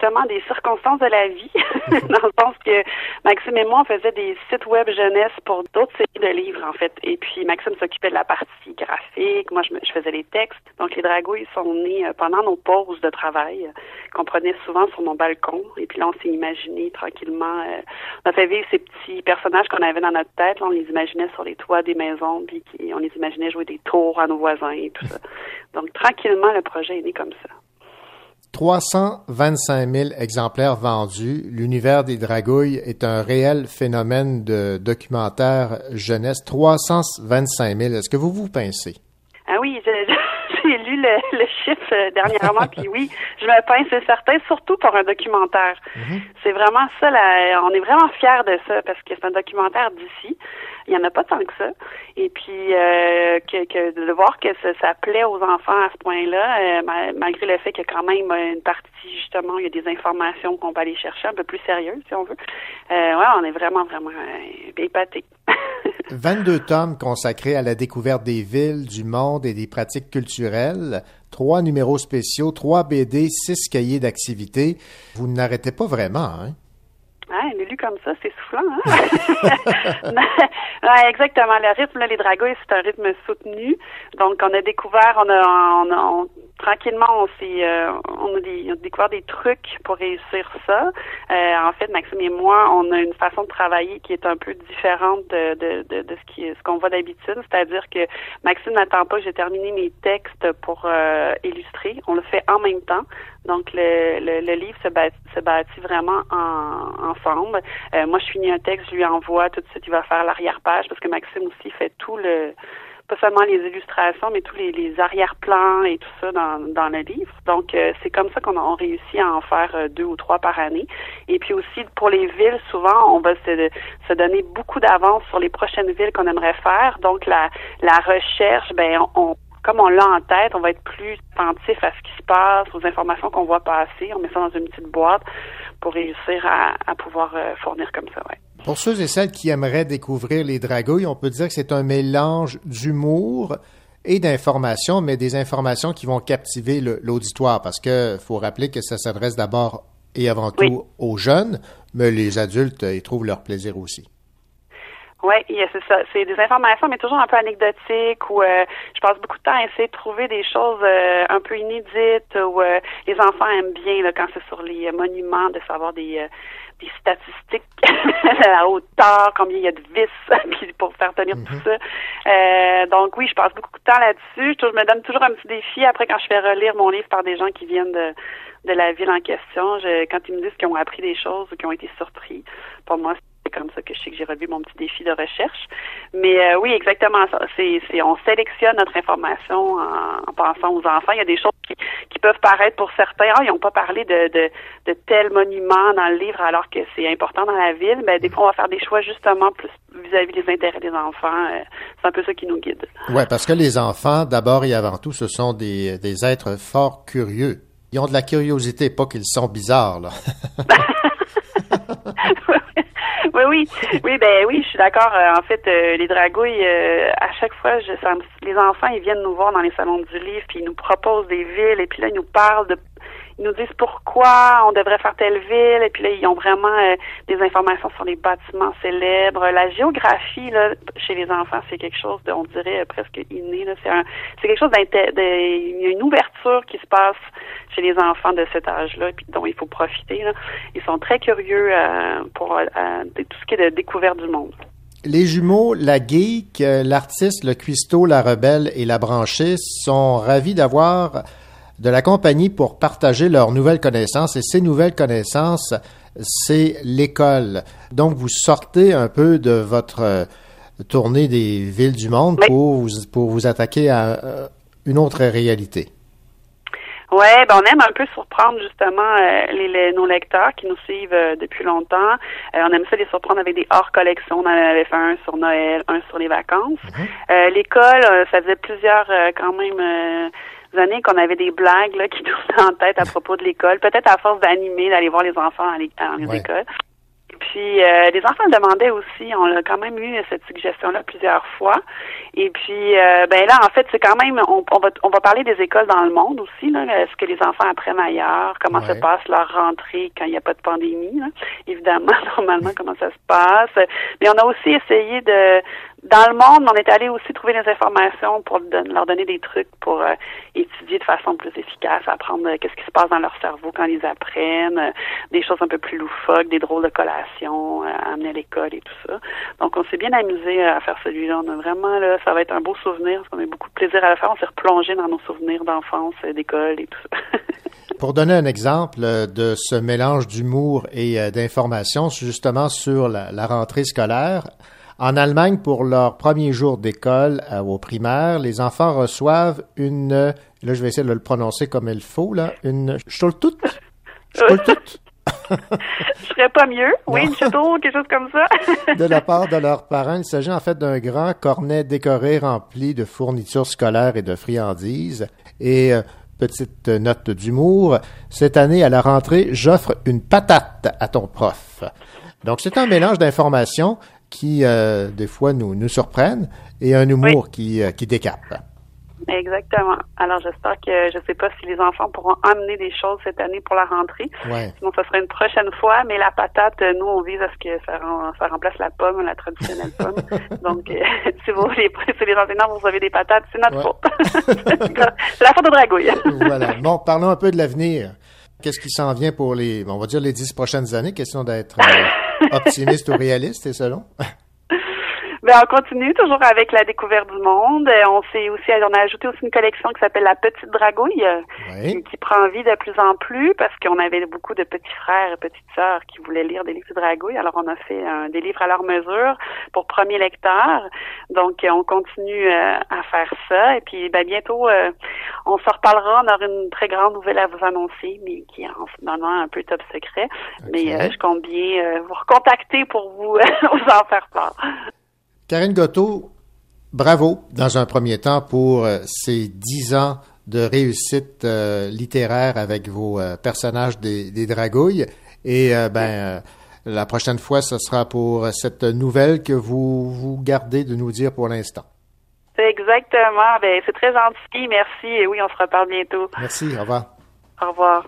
S15: Justement des circonstances de la vie, dans le sens que Maxime et moi, on faisait des sites web jeunesse pour d'autres séries de livres, en fait. Et puis, Maxime s'occupait de la partie graphique, moi, je, faisais les textes. Donc, les dragouilles sont nés euh, pendant nos pauses de travail, euh, qu'on prenait souvent sur mon balcon. Et puis là, on s'est imaginé tranquillement, euh, on a fait vivre ces petits personnages qu'on avait dans notre tête. on les imaginait sur les toits des maisons, puis on les imaginait jouer des tours à nos voisins et tout ça. Donc, tranquillement, le projet est né comme ça.
S2: 325 000 exemplaires vendus. L'univers des dragouilles est un réel phénomène de documentaire jeunesse. 325 000. Est-ce que vous vous pincez?
S15: Ah oui, j'ai lu le, chiffre dernièrement, puis oui, je me pince, c'est certain, surtout pour un documentaire. Mhm. C'est vraiment ça, on est vraiment fiers de ça, parce que c'est un documentaire d'ici. Il n'y en a pas tant que ça. Et puis, euh, que, de voir que ça, plaît aux enfants à ce point-là, euh, malgré le fait a quand même une partie, justement, il y a des informations qu'on va aller chercher un peu plus sérieuses, si on veut. Euh, ouais, on est vraiment, vraiment épatés.
S2: 22 tomes consacrés à la découverte des villes, du monde et des pratiques culturelles. Trois numéros spéciaux, trois BD, six cahiers d'activités. Vous n'arrêtez pas vraiment, hein?
S15: Ah, un élu comme ça, c'est soufflant, hein? ouais, exactement. Le rythme, les dragouilles, c'est un rythme soutenu. Donc, on a découvert, on a, on, tranquillement, on s'est, euh, on, a découvert des trucs pour réussir ça. Euh, en fait, Maxime et moi, on a une façon de travailler qui est un peu différente de, de, de, de ce qui, ce qu'on voit d'habitude. C'est-à-dire que Maxime n'attend pas que j'ai terminé mes textes pour euh, illustrer. On le fait en même temps. Donc, le, le, livre se bâtit, se bâtit vraiment en, ensemble. moi, je finis un texte, je lui envoie tout de suite, il va faire l'arrière-page parce que Maxime aussi fait tout le pas seulement les illustrations, mais tous les, les arrière-plans et tout ça dans, dans le livre. Donc, euh, c'est comme ça qu'on a réussi à en faire euh, deux ou trois par année. Et puis aussi, pour les villes, souvent, on va se, se donner beaucoup d'avance sur les prochaines villes qu'on aimerait faire. Donc, la, la recherche, ben, on, comme on l'a en tête, on va être plus attentif à ce qui se passe, aux informations qu'on voit passer. On met ça dans une petite boîte pour réussir à, à pouvoir euh, fournir comme ça, ouais.
S2: Pour ceux et celles qui aimeraient découvrir les dragouilles, on peut dire que c'est un mélange d'humour et d'informations, mais des informations qui vont captiver l'auditoire, parce qu'il faut rappeler que ça s'adresse d'abord et avant tout aux jeunes, mais les adultes y trouvent leur plaisir aussi.
S15: Oui, c'est ça. C'est des informations, mais toujours un peu anecdotiques où euh, je passe beaucoup de temps à essayer de trouver des choses euh, un peu inédites où euh, les enfants aiment bien là, quand c'est sur les monuments de savoir des des statistiques la hauteur, combien il y a de vis pour faire tenir tout mhm. ça. Euh, donc oui, je passe beaucoup de temps là-dessus. Je, me donne toujours un petit défi après quand je fais relire mon livre par des gens qui viennent de, de la ville en question. Je, quand ils me disent qu'ils ont appris des choses ou qu'ils ont été surpris, pour moi, c'est comme ça que je sais que j'ai relevé mon petit défi de recherche. Mais euh, oui, exactement ça. C'est, c'est, on sélectionne notre information en, pensant aux enfants. Il y a des choses qui, qui peuvent paraître pour certains, ah, ils n'ont pas parlé de, de, de tel monument dans le livre alors que c'est important dans la ville. Mais des fois, on va faire des choix justement plus vis-à-vis des intérêts des enfants. Euh, c'est un peu ça qui nous guide.
S2: Oui, parce que les enfants, d'abord et avant tout, ce sont des, des êtres fort curieux. Ils ont de la curiosité, pas qu'ils sont bizarres, là.
S15: oui, oui, oui, ben oui, je suis d'accord. Euh, en fait, euh, les dragouilles, euh, à chaque fois, je, ça les enfants, ils viennent nous voir dans les salons du livre, puis ils nous proposent des villes, et puis là, ils nous parlent de, nous disent pourquoi on devrait faire telle ville, et puis là, ils ont vraiment euh, des informations sur les bâtiments célèbres. La géographie, là, chez les enfants, c'est quelque chose de, on dirait, euh, presque inné. C'est c'est quelque chose il y a une ouverture qui se passe chez les enfants de cet âge-là, puis dont il faut profiter. Ils sont très curieux euh, pour tout ce qui est de découverte du monde.
S2: Les jumeaux, la geek, l'artiste, le cuistot, la rebelle et la branchée sont ravis d'avoir de la compagnie pour partager leurs nouvelles connaissances. Et ces nouvelles connaissances, c'est l'école. Donc, vous sortez un peu de votre euh, tournée des villes du monde pour, vous, pour vous attaquer à euh, une autre réalité.
S15: Ouais, ben on aime un peu surprendre justement euh, les, les- nos lecteurs qui nous suivent euh, depuis longtemps. Euh, on aime ça les surprendre avec des hors collections. On en avait fait un sur Noël, un sur les vacances. Euh, L'école, ça faisait plusieurs quand même années qu'on avait des blagues là, qui nous venaient en tête à propos de l'école. Peut-être à force d'animer, d'aller voir les enfants dans les, dans les
S16: Ouais.
S15: écoles. Puis euh, les enfants le demandaient aussi, on a quand même eu cette suggestion-là plusieurs fois. Et puis euh, ben là, en fait, c'est quand même on, on va on va parler des écoles dans le monde aussi, là, ce que les enfants apprennent ailleurs, comment se passe leur rentrée quand il n'y a pas de pandémie, là? évidemment, normalement, comment ça se passe? Mais on a aussi essayé de dans le monde, on est allé aussi trouver des informations pour leur donner des trucs pour euh, étudier de façon plus efficace, apprendre euh, qu'est-ce qui se passe dans leur cerveau quand ils apprennent, euh, des choses un peu plus loufoques, des drôles de collations, à amener à l'école et tout ça. Donc, on s'est bien amusé à faire celui-là. On a vraiment, là, ça va être un beau souvenir, parce qu'on a eu beaucoup de plaisir à le faire. On s'est replongé dans nos souvenirs d'enfance, d'école et tout ça.
S2: Pour donner un exemple de ce mélange d'humour et d'information, justement sur la rentrée scolaire, en Allemagne, pour leur premier jour d'école euh, au primaire, les enfants reçoivent une, euh, là je vais essayer de le prononcer comme il faut, là, une Stoltut. Stoltut
S15: Je serais pas mieux. Oui, une château, quelque chose comme ça.
S2: de la part de leurs parents. Il s'agit en fait d'un grand cornet décoré rempli de fournitures scolaires et de friandises. Et euh, petite note d'humour, cette année à la rentrée, j'offre une patate à ton prof. Donc c'est un mélange d'informations qui euh, des fois nous nous surprennent et un humour qui euh, qui décape.
S15: Exactement. Alors, j'espère que je sais pas si les enfants pourront amener des choses cette année pour la rentrée.
S2: Ouais.
S15: Sinon, ça sera une prochaine fois. Mais la patate, euh, nous, on vise à ce que ça, rem- ça remplace la pomme, la traditionnelle pomme. Donc, euh, si vous, les, si les enseignants, vous avez des patates, c'est notre
S2: Ouais.
S15: faute. c'est la faute de dragouille.
S2: voilà. Bon, parlons un peu de l'avenir. Qu'est-ce qui s'en vient pour les, on va dire les dix prochaines années? Question d'être euh, optimiste ou réaliste, et selon.
S15: Ben, on continue toujours avec la découverte du monde. Euh, On s'est aussi, on a ajouté aussi une collection qui s'appelle la petite dragouille, euh, qui, prend vie de plus en plus parce qu'on avait beaucoup de petits frères et petites sœurs qui voulaient lire des livres de dragouille. Alors, on a fait euh, des livres à leur mesure pour premier lecteur. Donc, on continue euh, à faire ça. Et puis, ben, bientôt, euh, on se reparlera. On aura une très grande nouvelle à vous annoncer, mais qui est en ce moment un peu top secret. Mais je compte bien vous recontacter pour vous, vous en faire part.
S2: Karine Gotto, bravo dans un premier temps pour euh, ces dix ans de réussite euh, littéraire avec vos euh, personnages des, des Dragouilles. Et euh, ben, la prochaine fois, ce sera pour cette nouvelle que vous vous gardez de nous dire pour l'instant.
S15: Exactement. Ben, c'est très gentil. Merci. Et oui, on se reparle bientôt.
S2: Merci, au revoir.
S15: Au revoir.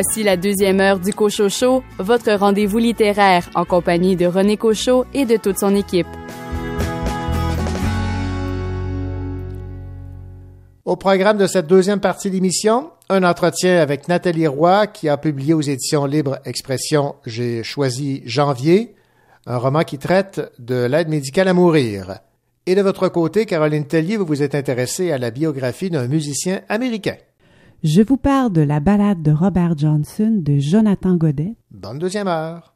S1: Voici la deuxième heure du Cochocho, votre rendez-vous littéraire en compagnie de René Cochot et de toute son équipe.
S2: Au programme de cette deuxième partie d'émission, un entretien avec Nathalie Roy qui a publié aux éditions Libre Expression J'ai choisi Janvier, un roman qui traite de l'aide médicale à mourir. Et de votre côté, Caroline Tellier, vous vous êtes intéressée à la biographie d'un musicien américain.
S4: Je vous parle de la balade de Robert Johnson de Jonathan Godet.
S2: Bonne deuxième heure.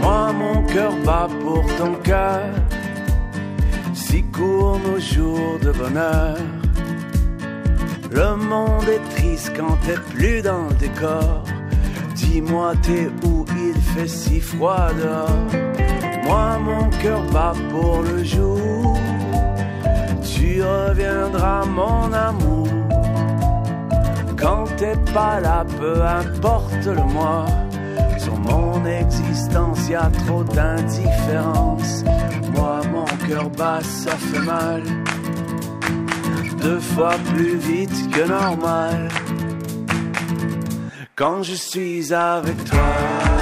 S17: Moi, mon cœur bat pour ton cœur. Si courts nos jours de bonheur. Le monde est triste quand t'es plus dans le décor. Dis-moi, t'es où? Il fait si froid dehors. Moi, mon cœur bat pour le jour. Tu reviendras, mon amour. Quand t'es pas là, peu importe le mois. Sur mon existence, y a trop d'indifférence. Moi, mon cœur bat, ça fait mal. Deux fois plus vite que normal. Quand je suis avec toi.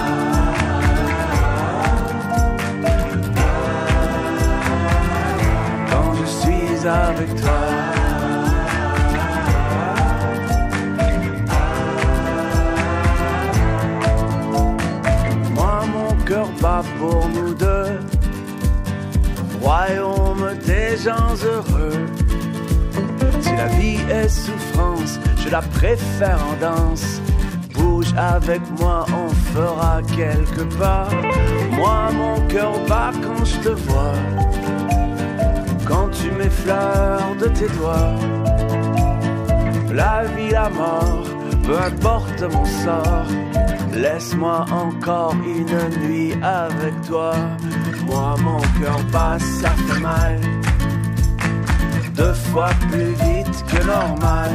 S17: Avec toi. Moi, mon cœur bat pour nous deux. Royaume des gens heureux. Si la vie est souffrance, je la préfère en danse. Bouge avec moi, on fera quelques pas. Moi, mon cœur bat quand je te vois. Tu m'effleures de tes doigts. La vie, la mort, peu importe mon sort. Laisse-moi encore une nuit avec toi. Moi, mon cœur bat, ça fait mal. Deux fois plus vite que normal.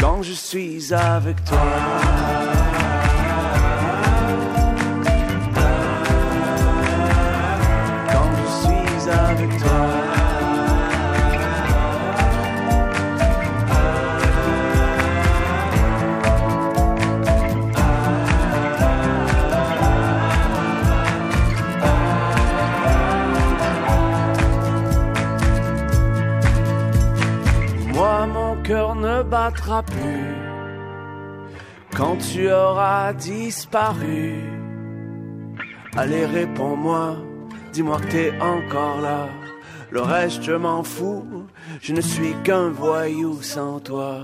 S17: Quand je suis avec toi. Moi, mon cœur ne battra plus quand tu auras disparu. Allez, réponds-moi, dis-moi que t'es encore là. Le reste, je m'en fous, je ne suis qu'un voyou sans toi.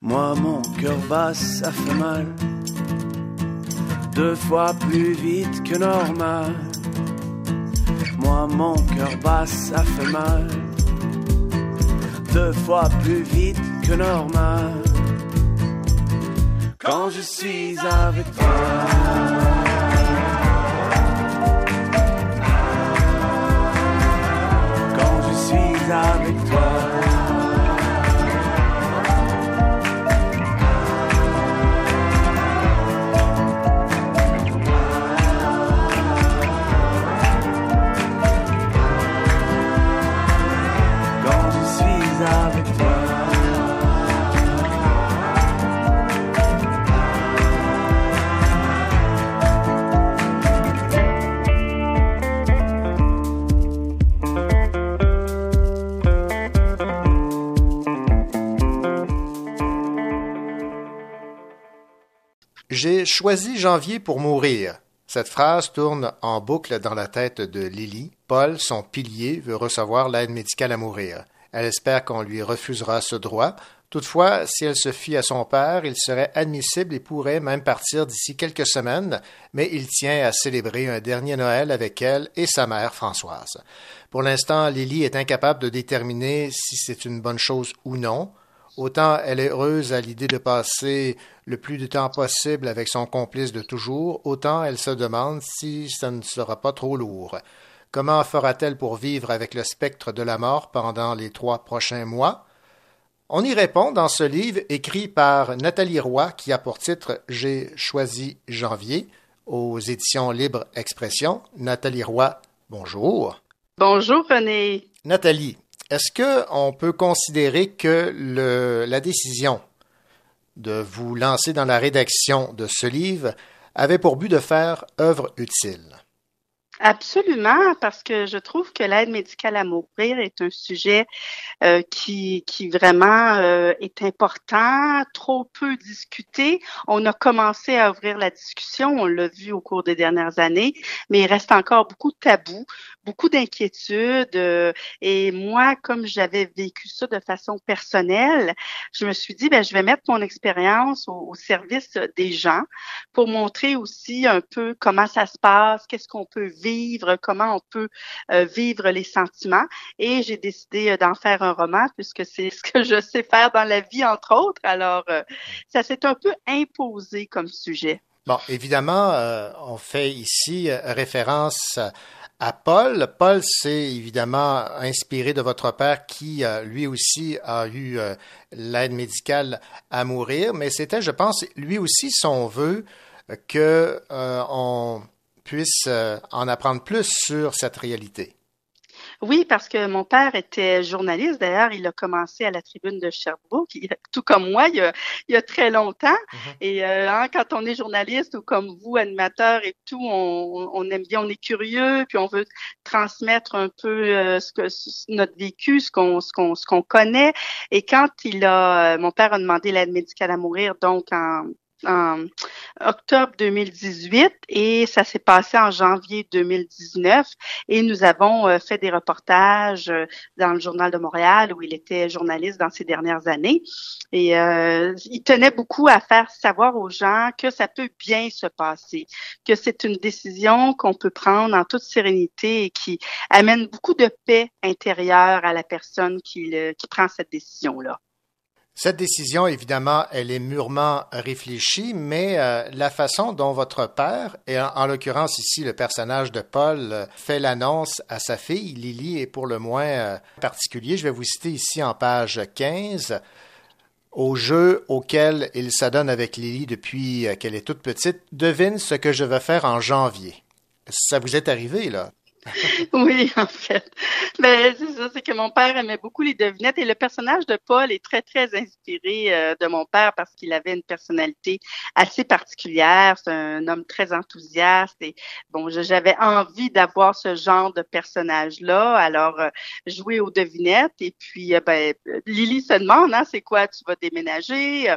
S17: Moi, mon cœur bat, ça fait mal. Deux fois plus vite que normal. Moi, mon cœur bat, ça fait mal deux fois plus vite que normal. Quand je suis avec toi. Avec toi.
S2: J'ai choisi janvier pour mourir. Cette phrase tourne en boucle dans la tête de Lily. Paul, son pilier, veut recevoir l'aide médicale à mourir. Elle espère qu'on lui refusera ce droit. Toutefois, si elle se fie à son père, il serait admissible et pourrait même partir d'ici quelques semaines, mais il tient à célébrer un dernier Noël avec elle et sa mère Françoise. Pour l'instant, Lily est incapable de déterminer si c'est une bonne chose ou non. Autant elle est heureuse à l'idée de passer le plus de temps possible avec son complice de toujours, autant elle se demande si ça ne sera pas trop lourd. Comment fera-t-elle pour vivre avec le spectre de la mort pendant les trois prochains mois? On y répond dans ce livre écrit par Nathalie Roy qui a pour titre J'ai choisi janvier, aux éditions Libre Expression. Nathalie Roy, bonjour.
S16: Bonjour René.
S2: Nathalie, est-ce que on peut considérer que la décision de vous lancer dans la rédaction de ce livre avait pour but de faire œuvre utile?
S16: Absolument, parce que je trouve que l'aide médicale à mourir est un sujet euh, qui, qui vraiment euh, est important, trop peu discuté. On a commencé à ouvrir la discussion, on l'a vu au cours des dernières années, mais il reste encore beaucoup de tabous, beaucoup d'inquiétudes. Euh, et moi, comme j'avais vécu ça de façon personnelle, je me suis dit, ben, je vais mettre mon expérience au, service des gens pour montrer aussi un peu comment ça se passe, qu'est-ce qu'on peut vivre comment on peut euh, vivre les sentiments. Et j'ai décidé euh, d'en faire un roman puisque c'est ce que je sais faire dans la vie, entre autres. Alors, euh, ça s'est un peu imposé comme sujet.
S2: Bon, évidemment, on fait ici référence à Paul. Paul s'est évidemment inspiré de votre père qui, lui aussi, a eu l'aide médicale à mourir, mais c'était, je pense, lui aussi son vœu que on puisse euh, en apprendre plus sur cette réalité.
S16: Oui, parce que mon père était journaliste. D'ailleurs, il a commencé à la tribune de Sherbrooke, tout comme moi, il y a, il y a très longtemps. Mm-hmm. Et euh, hein, quand on est journaliste ou comme vous, animateur et tout, on, on, aime bien, on est curieux, puis on veut transmettre un peu euh, ce que notre vécu, ce qu'on ce qu'on ce qu'on connaît. Et quand il a, mon père a demandé l'aide médicale à mourir, donc en en octobre 2018 et ça s'est passé en janvier 2019 et nous avons euh, fait des reportages euh, dans le journal de Montréal où il était journaliste dans ces dernières années et euh, il tenait beaucoup à faire savoir aux gens que ça peut bien se passer, que c'est une décision qu'on peut prendre en toute sérénité et qui amène beaucoup de paix intérieure à la personne qui, qui prend cette décision-là.
S2: Cette décision, évidemment, elle est mûrement réfléchie, mais euh, la façon dont votre père, et en, l'occurrence ici le personnage de Paul, euh, fait l'annonce à sa fille, Lily, est pour le moins euh, particulier. Je vais vous citer ici en page 15. Au jeu auquel il s'adonne avec Lily depuis qu'elle est toute petite, devine ce que je vais faire en janvier. Ça vous est arrivé, là?
S16: oui, en fait. Ben, c'est ça, c'est que mon père aimait beaucoup les devinettes et le personnage de Paul est très, très inspiré euh, de mon père parce qu'il avait une personnalité assez particulière. C'est un homme très enthousiaste et bon, j'avais envie d'avoir ce genre de personnage-là. Alors, euh, jouer aux devinettes et puis, euh, ben, Lily se demande, hein, c'est quoi, tu vas déménager,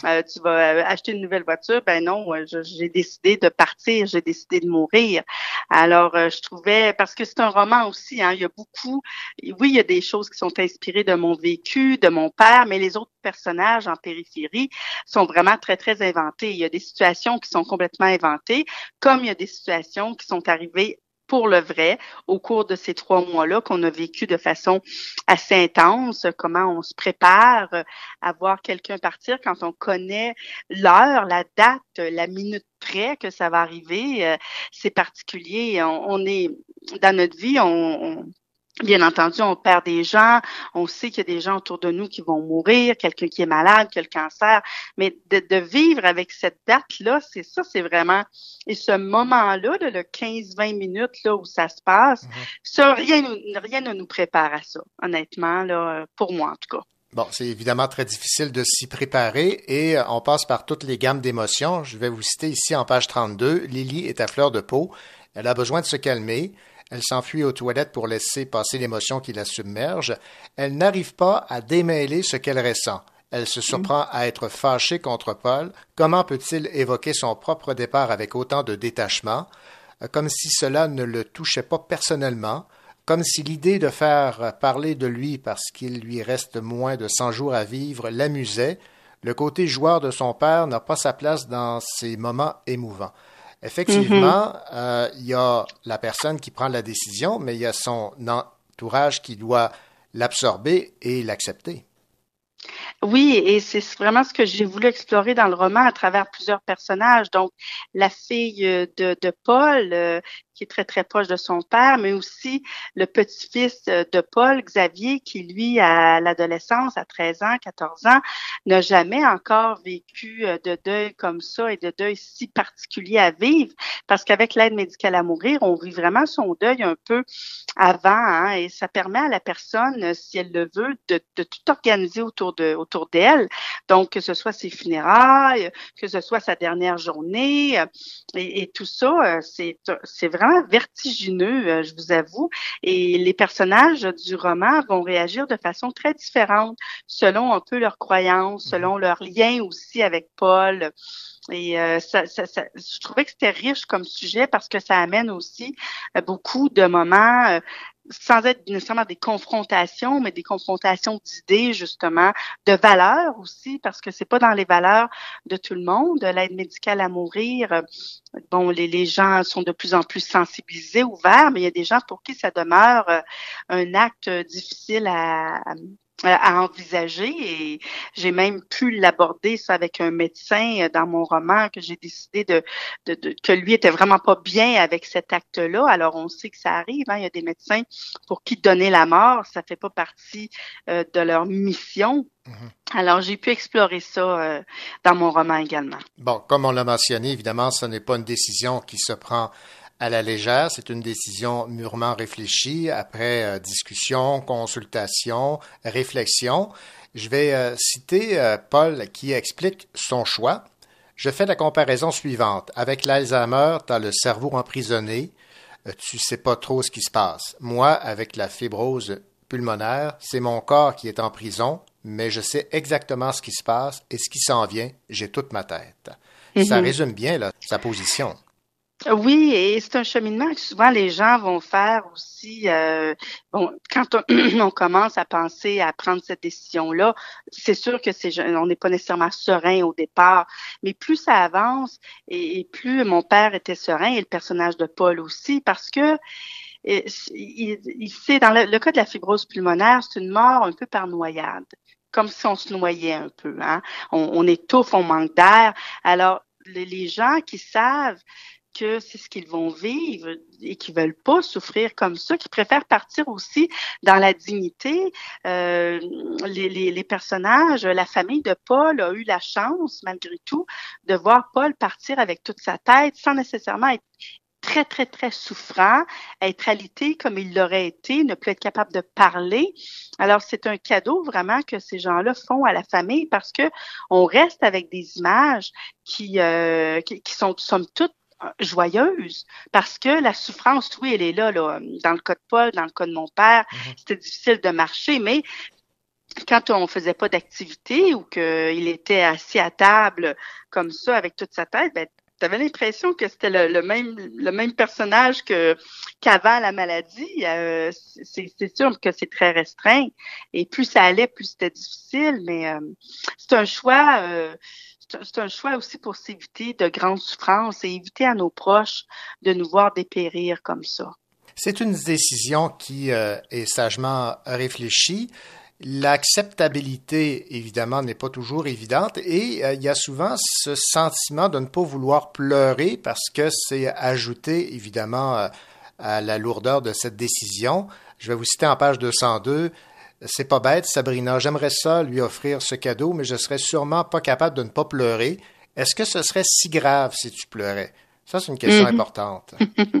S16: tu vas acheter une nouvelle voiture? Ben non, j'ai décidé de partir, j'ai décidé de mourir. Alors, je trouvais parce que c'est un roman aussi, hein, il y a beaucoup, oui, il y a des choses qui sont inspirées de mon vécu, de mon père, mais les autres personnages en périphérie sont vraiment très, très inventés. Il y a des situations qui sont complètement inventées, comme il y a des situations qui sont arrivées pour le vrai au cours de ces trois mois-là qu'on a vécu de façon assez intense, comment on se prépare à voir quelqu'un partir quand on connaît l'heure, la date, la minute près que ça va arriver. Euh, c'est particulier. On, est dans notre vie, on Bien entendu, on perd des gens, on sait qu'il y a des gens autour de nous qui vont mourir, quelqu'un qui est malade, qui a le cancer, mais de, vivre avec cette date-là, c'est ça, c'est vraiment... Et ce moment-là, le 15-20 minutes là, où ça se passe, mhm. ça, rien, rien ne nous prépare à ça, honnêtement, là, pour moi en tout cas.
S2: Bon, c'est évidemment très difficile de s'y préparer et euh, on passe par toutes les gammes d'émotions. Je vais vous citer ici en page 32. Lily est à fleur de peau. Elle a besoin de se calmer. Elle s'enfuit aux toilettes pour laisser passer l'émotion qui la submerge. Elle n'arrive pas à démêler ce qu'elle ressent. Elle se surprend à être fâchée contre Paul. Comment peut-il évoquer son propre départ avec autant de détachement, comme si cela ne le touchait pas personnellement, comme si l'idée de faire parler de lui parce qu'il lui reste moins de cent jours à vivre l'amusait. Le côté joueur de son père n'a pas sa place dans ces moments émouvants. Effectivement, mm-hmm. euh, il y a la personne qui prend la décision, mais il y a son entourage qui doit l'absorber et l'accepter.
S16: Oui, et c'est vraiment ce que j'ai voulu explorer dans le roman à travers plusieurs personnages. Donc, la fille euh, de, de Paul, euh, qui est très, très proche de son père, mais aussi le petit-fils de Paul, Xavier, qui, lui, à l'adolescence, à 13 ans, 14 ans, n'a jamais encore vécu de deuil comme ça et de deuil si particulier à vivre, parce qu'avec l'aide médicale à mourir, on vit vraiment son deuil un peu avant, hein, et ça permet à la personne, si elle le veut, de, tout organiser autour de autour d'elle. Donc, que ce soit ses funérailles, que ce soit sa dernière journée, euh, et, tout ça, euh, c'est c'est vraiment vertigineux, euh, je vous avoue. Et les personnages du roman vont réagir de façon très différente selon un peu leurs croyances, selon leur lien aussi avec Paul. Et euh, ça, ça, ça, je trouvais que c'était riche comme sujet parce que ça amène aussi euh, beaucoup de moments, euh, sans être nécessairement des confrontations, mais des confrontations d'idées justement, de valeurs aussi, parce que c'est pas dans les valeurs de tout le monde. L'aide médicale à mourir, bon, les, les gens sont de plus en plus sensibilisés, ouverts, mais il y a des gens pour qui ça demeure un acte difficile à, à à envisager et j'ai même pu l'aborder ça avec un médecin euh, dans mon roman que j'ai décidé de, de, que lui était vraiment pas bien avec cet acte-là. Alors on sait que ça arrive, hein. il y a des médecins pour qui donner la mort, ça fait pas partie euh, de leur mission. Mm-hmm. Alors, j'ai pu explorer ça euh, dans mon roman également.
S2: Bon, comme on l'a mentionné, évidemment, ce n'est pas une décision qui se prend à la légère. C'est une décision mûrement réfléchie après euh, discussion, consultation, réflexion. Je vais euh, citer euh, Paul qui explique son choix. Je fais la comparaison suivante. Avec l'Alzheimer, tu as le cerveau emprisonné, tu sais pas trop ce qui se passe. Moi, avec la fibrose pulmonaire, c'est mon corps qui est en prison, mais je sais exactement ce qui se passe et ce qui s'en vient, j'ai toute ma tête. Ça résume bien là, sa position.
S16: Oui, et c'est un cheminement que souvent les gens vont faire aussi. Euh, bon, quand on, commence à penser à prendre cette décision-là, c'est sûr que c'est, on n'est pas nécessairement serein au départ, mais plus ça avance et, plus mon père était serein et le personnage de Paul aussi, parce que il, sait dans le, cas de la fibrose pulmonaire, c'est une mort un peu par noyade comme si on se noyait un peu. Hein? On étouffe, on manque d'air. Alors, les gens qui savent que c'est ce qu'ils vont vivre et qui veulent pas souffrir comme ça, qui préfèrent partir aussi dans la dignité. Euh, les, les, les, personnages, la famille de Paul a eu la chance, malgré tout, de voir Paul partir avec toute sa tête sans nécessairement être très, très, très souffrant, être alité comme il l'aurait été, ne plus être capable de parler. Alors, c'est un cadeau vraiment que ces gens-là font à la famille parce que on reste avec des images qui, euh, qui, qui, sont, somme toute, joyeuse parce que la souffrance, oui, elle est là, là. Dans le cas de Paul, dans le cas de mon père, mm-hmm. c'était difficile de marcher, mais quand on faisait pas d'activité ou qu'il était assis à table comme ça avec toute sa tête, ben, tu avais l'impression que c'était le, même le même personnage que qu'avant la maladie. Euh, c'est sûr que c'est très restreint et plus ça allait, plus c'était difficile. Mais euh, c'est un choix. Euh, c'est un choix aussi pour s'éviter de grandes souffrances et éviter à nos proches de nous voir dépérir comme ça.
S2: C'est une décision qui euh, est sagement réfléchie. L'acceptabilité, évidemment, n'est pas toujours évidente et euh, il y a souvent ce sentiment de ne pas vouloir pleurer parce que c'est ajouté, évidemment, euh, à la lourdeur de cette décision. Je vais vous citer en page 202 c'est pas bête, Sabrina. J'aimerais ça lui offrir ce cadeau, mais je serais sûrement pas capable de ne pas pleurer. Est-ce que ce serait si grave si tu pleurais? Ça, c'est une question mhm. importante.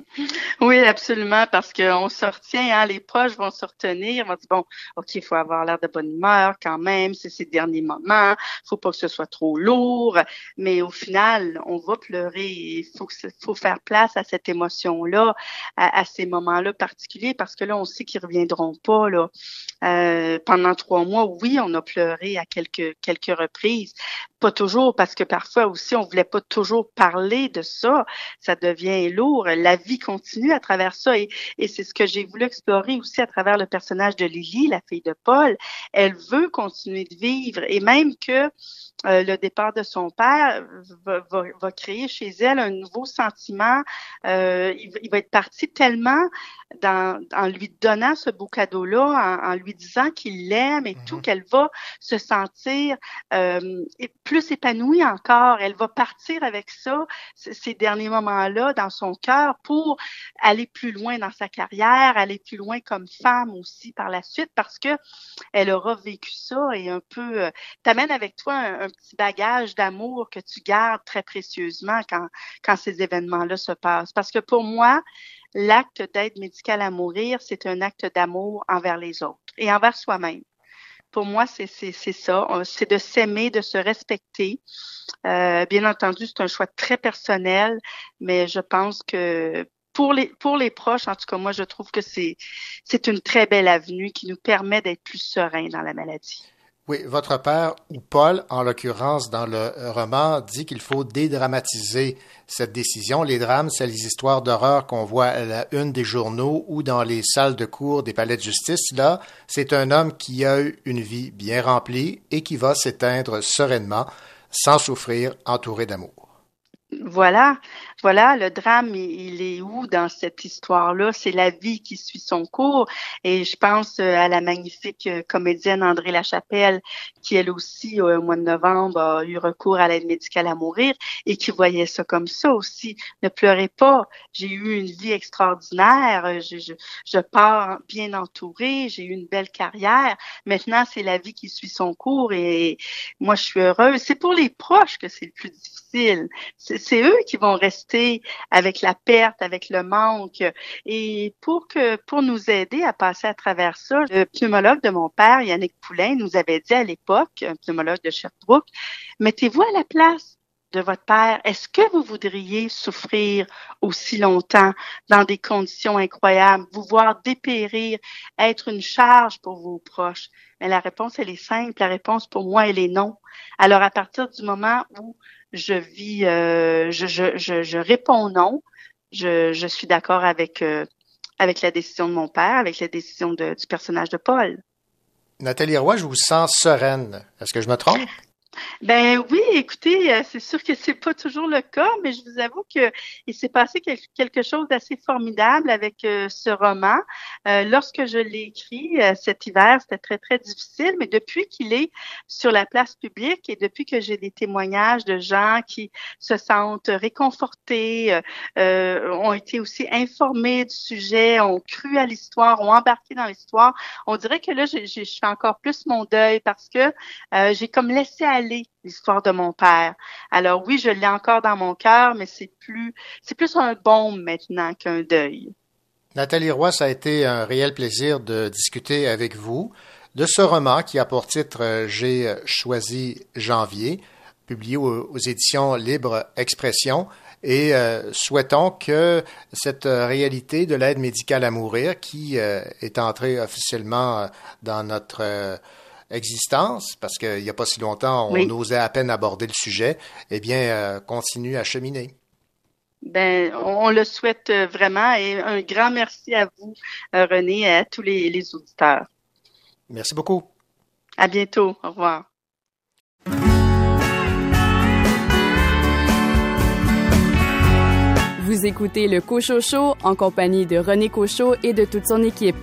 S16: oui, absolument, parce qu'on se retient, hein, les proches vont se retenir, vont dire, bon, OK, il faut avoir l'air de bonne humeur quand même, c'est ces derniers moments, faut pas que ce soit trop lourd, mais au final, on va pleurer, il faut, faut faire place à cette émotion-là, à, ces moments-là particuliers, parce que là, on sait qu'ils reviendront pas, là. Euh, pendant trois mois, oui, on a pleuré à quelques, quelques reprises, pas toujours, parce que parfois aussi, on voulait pas toujours parler de ça. Ça devient lourd. La vie continue à travers ça. Et, et c'est ce que j'ai voulu explorer aussi à travers le personnage de Lily, la fille de Paul. Elle veut continuer de vivre. Et même que euh, le départ de son père va, va, va, créer chez elle un nouveau sentiment. Euh, il, il, va être parti tellement dans, en lui donnant ce beau cadeau-là, en, en, lui disant qu'il l'aime et tout, mhm. qu'elle va se sentir euh, plus épanouie encore. Elle va partir avec ça, ces derniers ces moments-là dans son cœur pour aller plus loin dans sa carrière, aller plus loin comme femme aussi par la suite parce que elle aura vécu ça et un peu euh, t'amène avec toi un, petit bagage d'amour que tu gardes très précieusement quand quand ces événements-là se passent. Parce que pour moi, l'acte d'aide médicale à mourir, c'est un acte d'amour envers les autres et envers soi-même pour moi, c'est ça. C'est de s'aimer, de se respecter. Euh, bien entendu, c'est un choix très personnel, mais je pense que pour les, pour les proches, en tout cas, moi, je trouve que c'est une très belle avenue qui nous permet d'être plus sereins dans la maladie.
S2: Oui, votre père, ou Paul, en l'occurrence dans le roman, dit qu'il faut dédramatiser cette décision. Les drames, c'est les histoires d'horreur qu'on voit à la une des journaux ou dans les salles de cours des palais de justice. Là, c'est un homme qui a eu une vie bien remplie et qui va s'éteindre sereinement, sans souffrir, entouré d'amour.
S16: Voilà, voilà, le drame, il, est où dans cette histoire-là? C'est la vie qui suit son cours. Et je pense euh, à la magnifique euh, comédienne André Lachapelle, qui elle aussi, au mois de novembre, a eu recours à l'aide médicale à mourir et qui voyait ça comme ça aussi. Ne pleurez pas, j'ai eu une vie extraordinaire, je, je, je pars bien entourée, j'ai eu une belle carrière. Maintenant, c'est la vie qui suit son cours et moi, je suis heureuse. C'est pour les proches que c'est le plus difficile c'est eux qui vont rester avec la perte, avec le manque. Et pour que, pour nous aider à passer à travers ça, le pneumologue de mon père, Yannick Poulain, nous avait dit à l'époque, un pneumologue de Sherbrooke, mettez-vous à la place de votre père, est-ce que vous voudriez souffrir aussi longtemps dans des conditions incroyables, vous voir dépérir, être une charge pour vos proches? Mais la réponse, elle est simple. La réponse pour moi, elle est non. Alors, à partir du moment où je vis, euh, je, réponds non. Je, suis d'accord avec, euh, avec la décision de mon père, avec la décision du personnage de Paul.
S2: Nathalie Roy, je vous sens sereine. Est-ce que je me trompe?
S16: Ben oui, écoutez, euh, c'est sûr que c'est pas toujours le cas, mais je vous avoue que il s'est passé quelque chose d'assez formidable avec euh, ce roman. Euh, lorsque je l'ai écrit cet hiver, c'était très très difficile, mais depuis qu'il est sur la place publique et depuis que j'ai des témoignages de gens qui se sentent réconfortés, ont été aussi informés du sujet, ont cru à l'histoire, ont embarqué dans l'histoire, on dirait que là, je, fais encore plus mon deuil parce que j'ai comme laissé aller l'histoire de mon père. Alors oui, je l'ai encore dans mon cœur, mais c'est plus, c'est plus un baume maintenant qu'un deuil.
S2: Nathalie Roy, ça a été un réel plaisir de discuter avec vous de ce roman qui a pour titre euh, J'ai choisi janvier, publié aux, éditions Libre Expression. Et euh, souhaitons que cette réalité de l'aide médicale à mourir, qui euh, est entrée officiellement dans notre existence, parce qu'il n'y a pas si longtemps, on osait à peine aborder le sujet, eh bien, euh, continue à cheminer.
S16: Ben, on le souhaite euh, vraiment et un grand merci à vous, euh, René, et à tous les, les auditeurs.
S2: Merci beaucoup.
S16: À bientôt. Au revoir.
S1: Vous écoutez le Cochot Show en compagnie de René Cochot et de toute son équipe.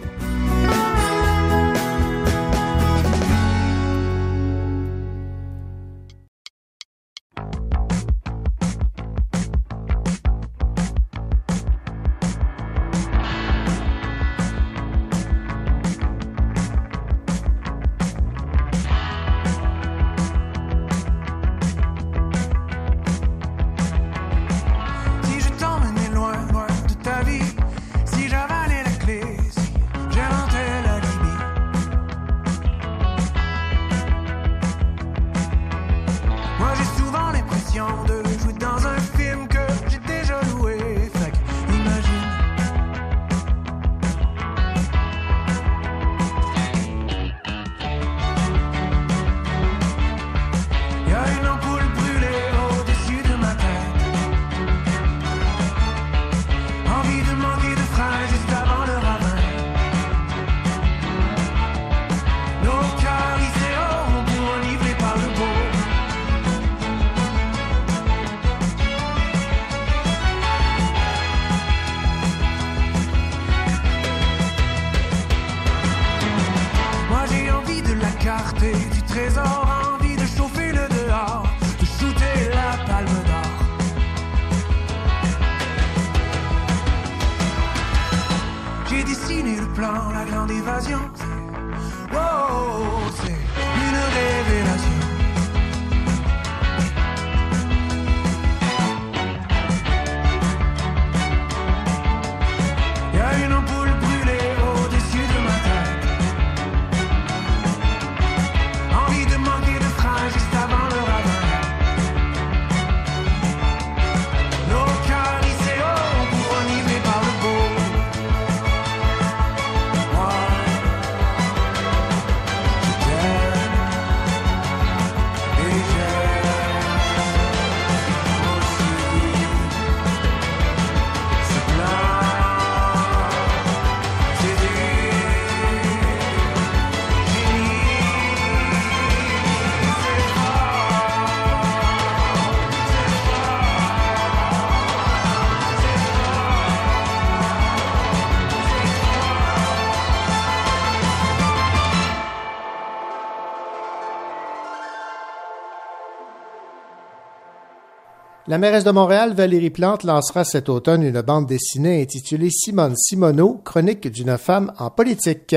S13: La
S2: mairesse de Montréal, Valérie Plante, lancera cet automne une bande dessinée intitulée Simone Simoneau, chronique d'une femme en politique.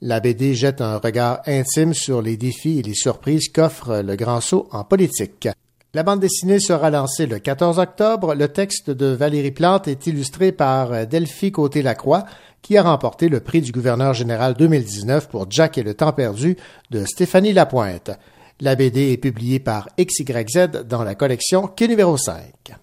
S2: La BD jette un regard intime sur les défis et les surprises qu'offre le grand saut en politique. La bande dessinée sera lancée le 14 octobre. Le texte de Valérie Plante est illustré par Delphi Côté-Lacroix, qui a remporté le prix du gouverneur général 2019 pour Jack et le temps perdu de Stéphanie Lapointe. La BD est publiée par XYZ dans la collection Quai numéro 5.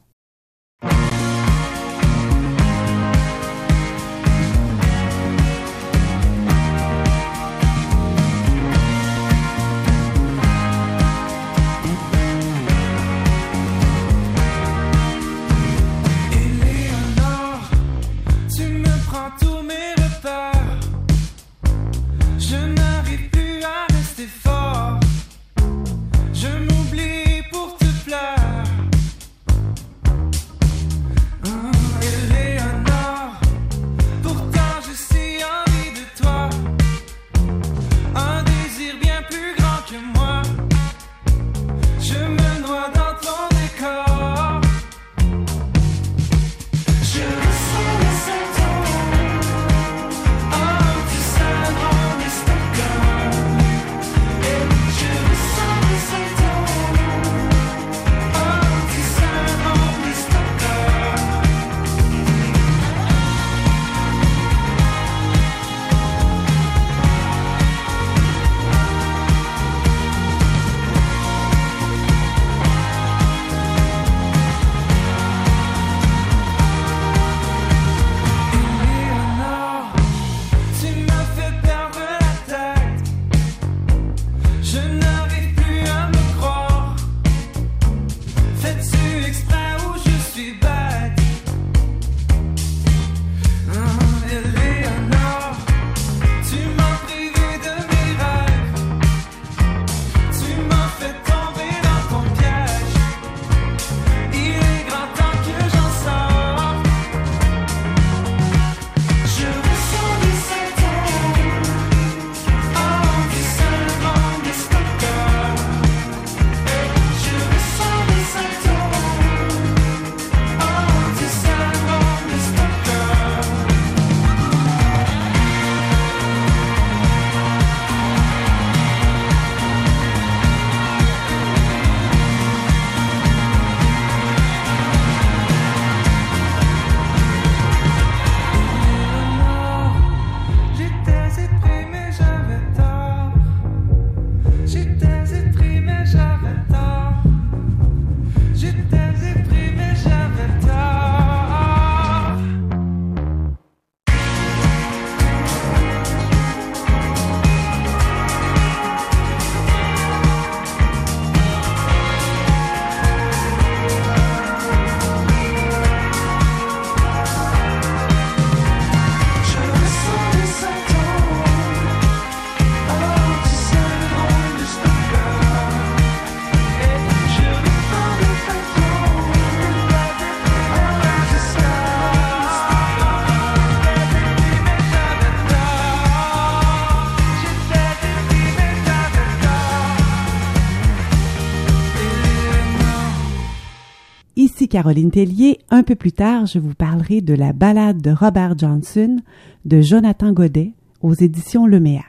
S7: Caroline Tellier. Un peu plus tard, je vous parlerai de la balade de Robert Johnson de Jonathan Godet aux éditions Leméac.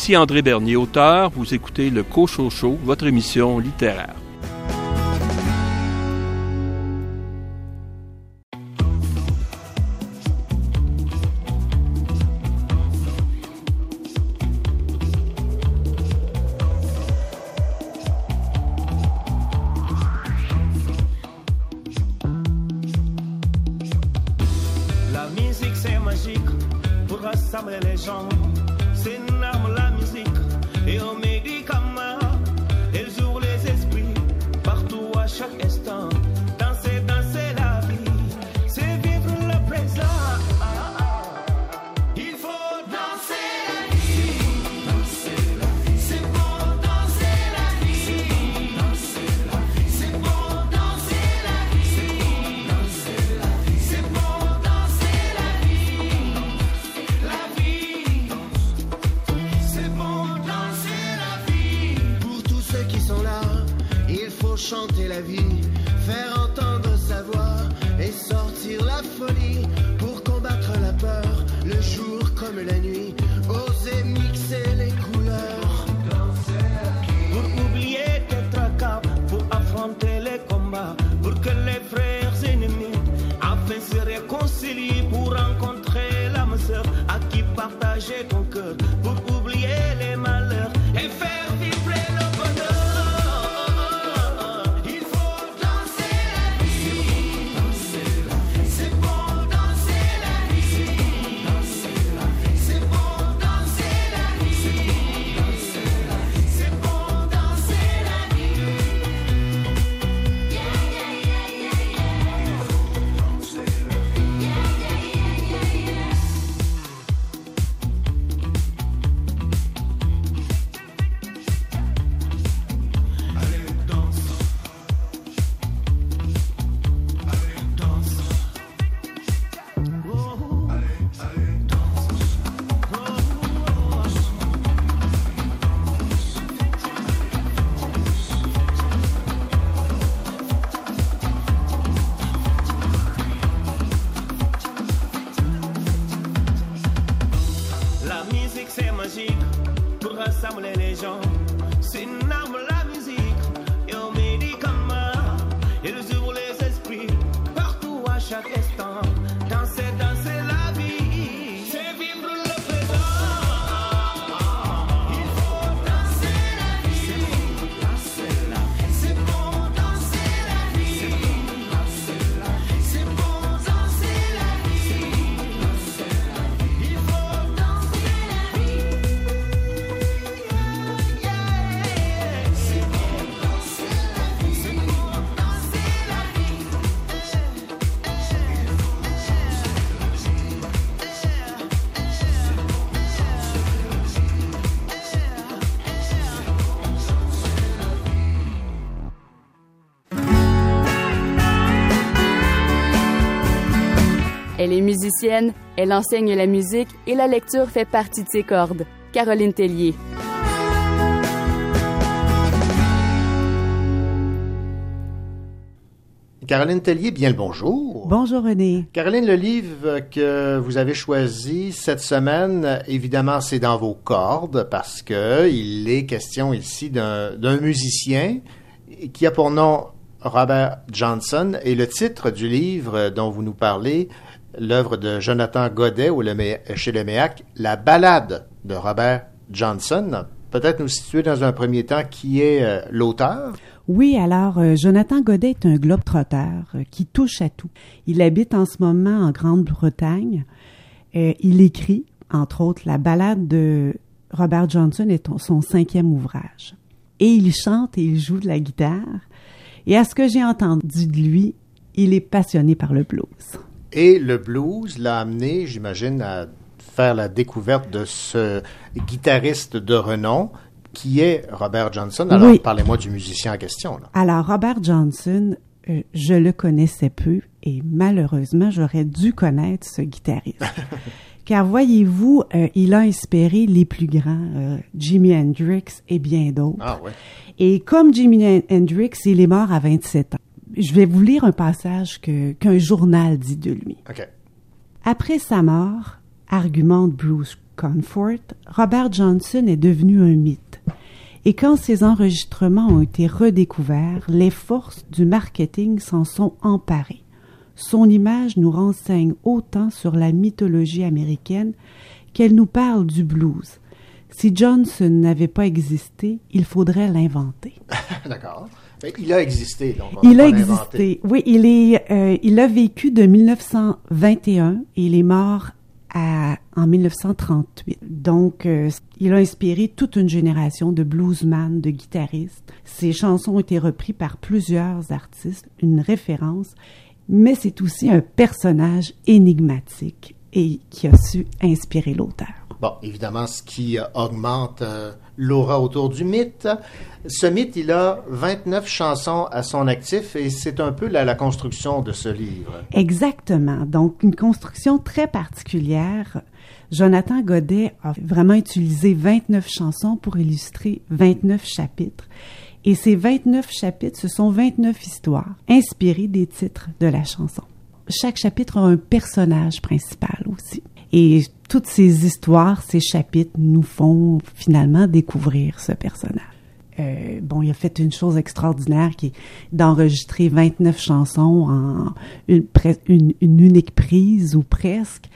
S18: Ici André Bernier, auteur. Vous écoutez le Cochocho, votre émission littéraire.
S1: Elle est musicienne, elle enseigne la musique et la lecture fait partie de ses cordes. Caroline Tellier.
S2: Caroline Tellier, bien le bonjour.
S4: Bonjour René.
S2: Caroline, le livre que vous avez choisi cette semaine, évidemment, c'est dans vos cordes parce que il est question ici d'un d'un musicien qui a pour nom Robert Johnson et le titre du livre dont vous nous parlez, l'œuvre de Jonathan Godet ou le, chez le MEAC, La balade de Robert Johnson. Peut-être nous situer dans un premier temps qui est euh, l'auteur?
S4: Oui, alors euh, Jonathan Godet est un globe-trotteur euh, qui touche à tout. Il habite en ce moment en Grande-Bretagne. Il écrit, entre autres, la balade de Robert Johnson est son cinquième ouvrage. Et il chante et il joue de la guitare. Et à ce que j'ai entendu de lui, il est passionné par le blues.
S2: Et le blues l'a amené, j'imagine, à faire la découverte de ce guitariste de renom qui est Robert Johnson. Alors,
S4: Oui.
S2: parlez-moi du musicien en question. là.
S4: Alors, Robert Johnson, euh, je le connaissais peu et malheureusement, j'aurais dû connaître ce guitariste. Car voyez-vous, euh, il a inspiré les plus grands, euh, Jimi Hendrix et bien d'autres.
S2: Ah ouais.
S4: Et comme Jimi Hendrix, il est mort à 27 ans. Je vais vous lire un passage que- qu'un journal dit de lui. Après sa mort, argumente Bruce Comfort, Robert Johnson est devenu un mythe. Et quand ses enregistrements ont été redécouverts, les forces du marketing s'en sont emparées. Son image nous renseigne autant sur la mythologie américaine qu'elle nous parle du blues. Si Johnson n'avait pas existé, il faudrait l'inventer.
S2: D'accord. Mais il a existé, donc on
S4: Il a existé. Oui, il est, euh, il a vécu de 1921 et il est mort à, en 1938. Donc, euh, il a inspiré toute une génération de bluesman, de guitaristes. Ses chansons ont été reprises par plusieurs artistes, une référence, mais c'est aussi un personnage énigmatique et qui a su inspirer l'auteur.
S2: Bon, évidemment, ce qui euh, augmente euh, l'aura autour du mythe. Ce mythe, il a 29 chansons à son actif et c'est un peu la, la construction de ce livre.
S4: Exactement. Donc, une construction très particulière. Jonathan Godet a vraiment utilisé 29 chansons pour illustrer 29 chapitres. Et ces 29 chapitres, ce sont 29 histoires inspirées des titres de la chanson. Chaque chapitre a un personnage principal aussi. Et toutes ces histoires, ces chapitres nous font finalement découvrir ce personnage. Euh, bon, il a fait une chose extraordinaire qui est d'enregistrer 29 chansons en une, une, une unique prise ou presque.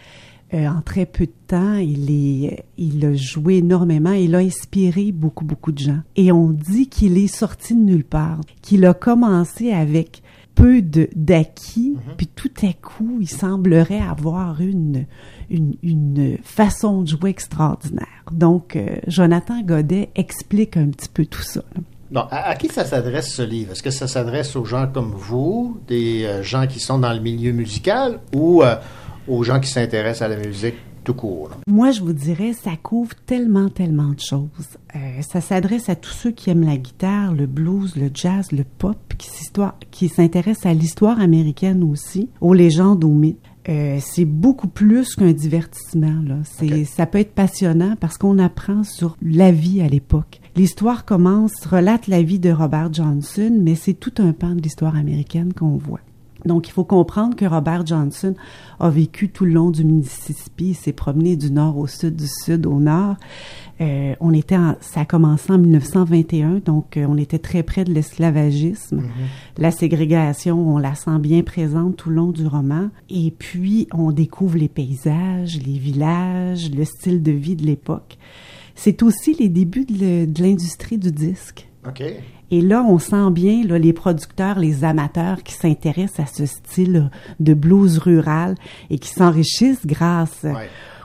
S4: Euh, en très peu de temps, il, est, il a joué énormément, il a inspiré beaucoup, beaucoup de gens. Et on dit qu'il est sorti de nulle part, qu'il a commencé avec peu de d'acquis,
S2: Mhm.
S4: puis tout à coup, il semblerait avoir une, une, une façon de jouer extraordinaire. Donc, euh, Jonathan Godet explique un petit peu tout ça. là.
S2: À, à qui ça s'adresse ce livre? Est-ce que ça s'adresse aux gens comme vous, des euh, gens qui sont dans le milieu musical ou euh, aux gens qui s'intéressent à la musique? Tout court? là?
S4: Moi, je vous dirais, ça couvre tellement, tellement de choses. Euh, ça s'adresse à tous ceux qui aiment la guitare, le blues, le jazz, le pop, qui, s'intéressent à l'histoire américaine aussi, aux légendes, aux mythes. Euh, c'est beaucoup plus qu'un divertissement. Là. Ça peut être passionnant parce qu'on apprend sur la vie à l'époque. L'histoire commence, relate la vie de Robert Johnson, mais c'est tout un pan de l'histoire américaine qu'on voit. Donc, il faut comprendre que Robert Johnson a vécu tout le long du Mississippi, il s'est promené du nord au sud, du sud au nord. Euh, on était en- ça a commencé en 1921, donc euh, on était très près de l'esclavagisme. La ségrégation, on la sent bien présente tout le long du roman. Et puis, on découvre les paysages, les villages, le style de vie de l'époque. C'est aussi les débuts de l'industrie du disque. Et là, on sent bien là, les producteurs, les amateurs qui s'intéressent à ce style de blues rural et qui s'enrichissent grâce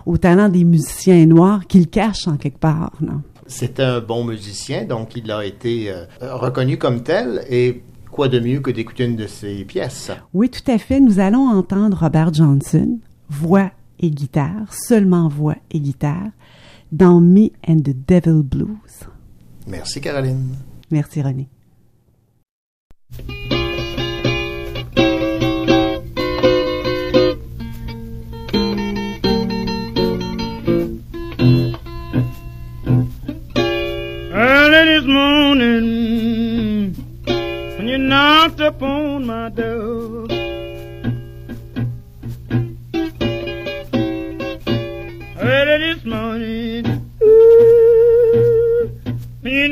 S4: au talent des musiciens noirs qu'ils cachent en quelque part. non?
S2: C'était un bon musicien, donc il a été euh, reconnu comme tel. Et quoi de mieux que d'écouter une de ses pièces?
S4: Oui, tout à fait. Nous allons entendre Robert Johnson, voix et guitare, seulement voix et guitare, dans Me and the Devil Blues.
S2: Merci, Caroline.
S4: Merci, René.
S19: Early this morning, when you knocked upon my door. Early this morning,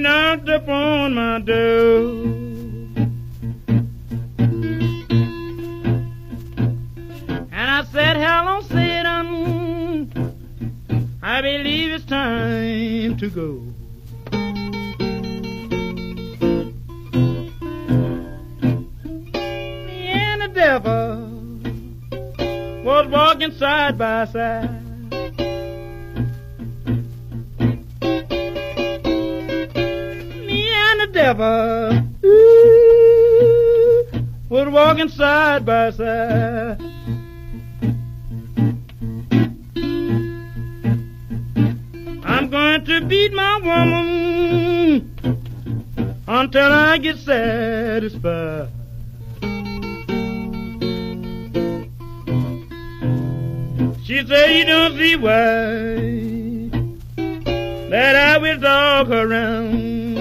S19: knocked upon my door. And I said, hello, Satan, I believe it's time to go. Me and the devil was walking side by side. Devil ooh, was walking side by side. I'm going to beat my woman until I get satisfied. She said you don't see why that I will dog her around.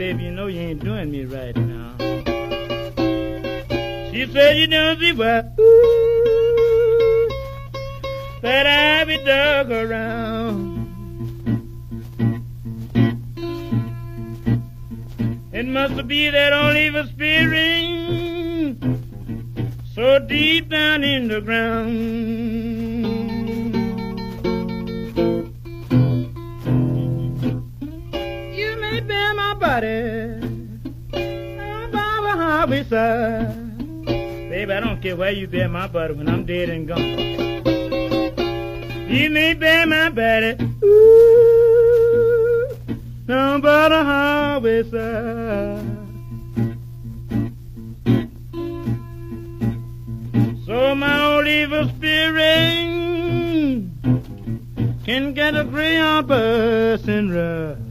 S19: Baby, you know you ain't doing me right now. She said you don't see ooh, that I dog her around. It must be that old spirit so deep down in the ground. Bear my body on by the highway side. Baby, I don't care where you bear my body when I'm dead and gone. You may bear my body ooh, down by the highway side. So my old evil spirit can get a Greyhound bus and ride.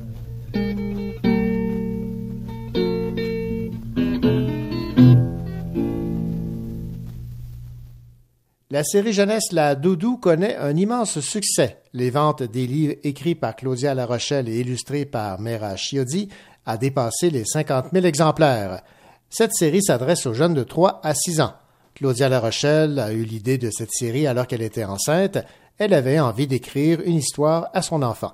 S2: La série jeunesse La Doudou connaît un immense succès. Les ventes des livres écrits par Claudia La Rochelle et illustrés par Mera Chiodi a dépassé les 50 000 exemplaires. Cette série s'adresse aux jeunes de 3 à 6 ans. Claudia La Rochelle a eu l'idée de cette série alors qu'elle était enceinte. elle avait envie d'écrire une histoire à son enfant.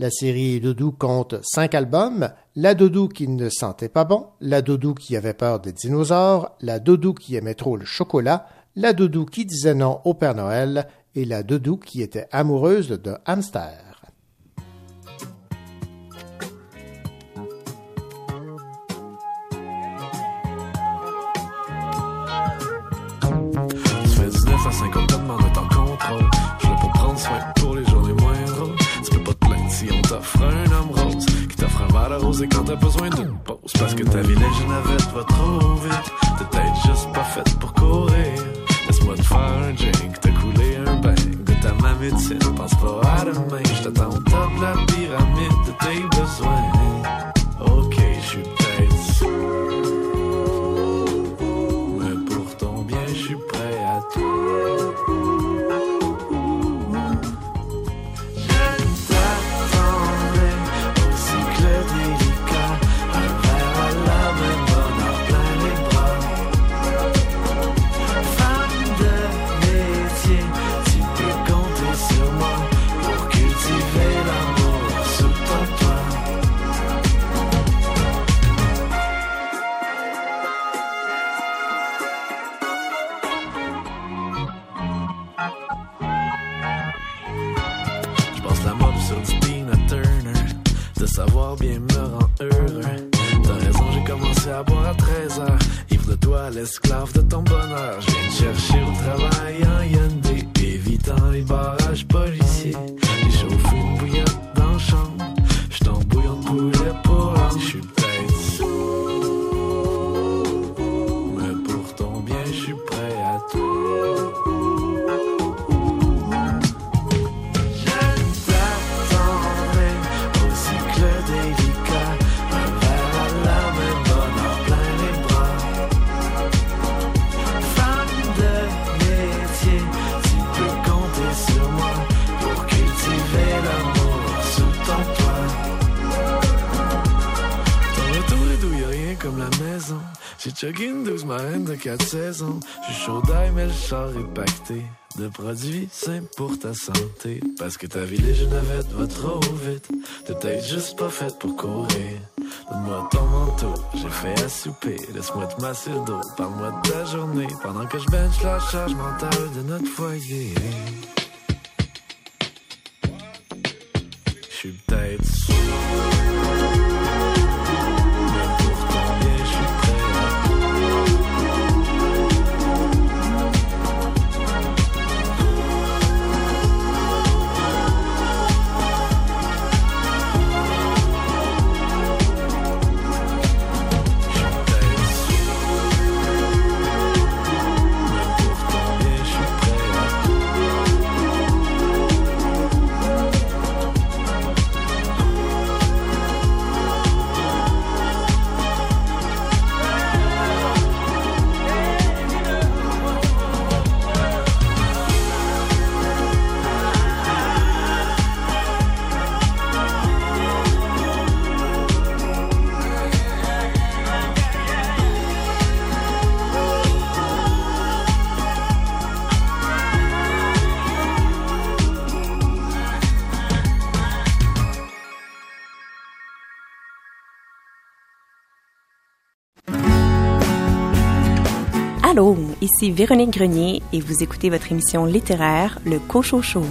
S2: La série Doudou compte cinq albums. La Doudou qui ne sentait pas bon, La Doudou qui avait peur des dinosaures, La Doudou qui aimait trop le chocolat, La Doudou qui disait non au Père Noël et La Doudou qui était amoureuse de hamster.
S17: Tu fais 19 à 50 ans, demande en contrôle. Je l'ai pour prendre soin pour les journées moins drôles. Tu peux pas te plaindre si on t'offre un homme rose. Qui t'offre un verre rose et quand t'as besoin d'une pause. Parce que ta vie navette va trop vite. T'es juste pas faite pour courir. Laisse-moi te faire un drink, un bain. Goûte à ma médecine, pas à demain. Top la pyramide bien me rend heureux. T'as raison, j'ai commencé à boire à 13 heures. Ivre de toi, l'esclave de ton bonheur. Je viens chercher au travail en Hyundai. Évitant les barrages policiers. J'ai chugué une douce marraine de quatre saisons. J'suis chaud d'ail, mais le char est pacté. De produits sains pour ta santé. Parce que ta vie navette va trop vite. T'es peut-être juste pas faite pour courir. Donne-moi ton manteau, j'ai fait à souper. Laisse-moi te masser le dos. Parle-moi de ta journée. Pendant que je bench la charge mentale de notre foyer.
S20: Ici Véronique Grenier et vous écoutez votre émission littéraire Le Cochon Show.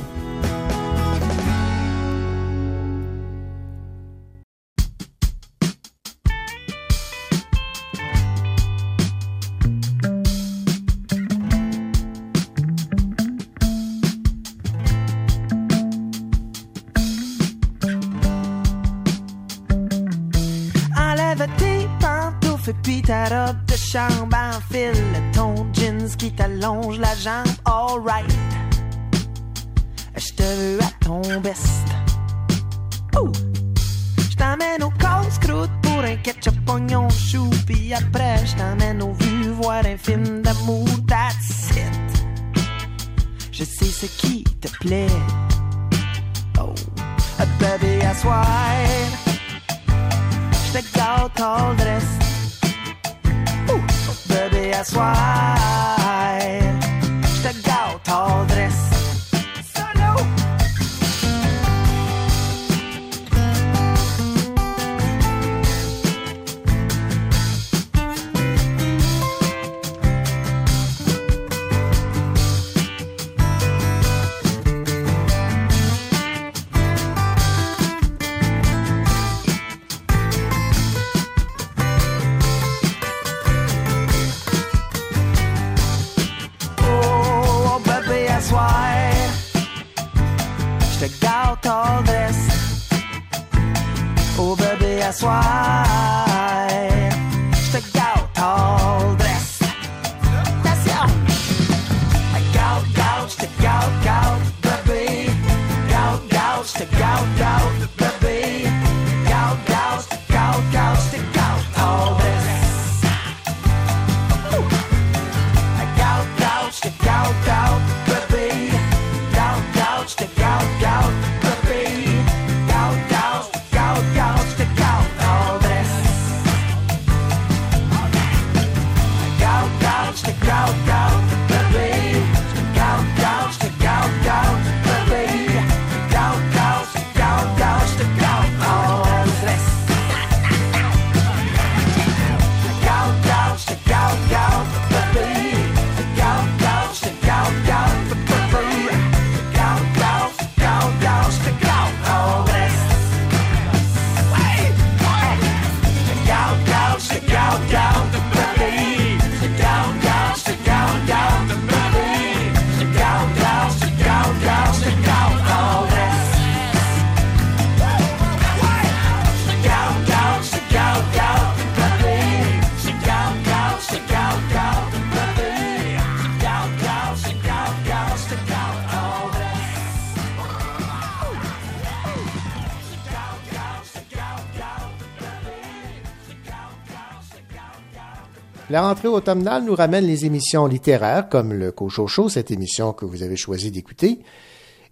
S11: La
S2: rentrée automnale nous ramène les émissions littéraires comme le Cochocho, cette émission que vous avez choisi d'écouter.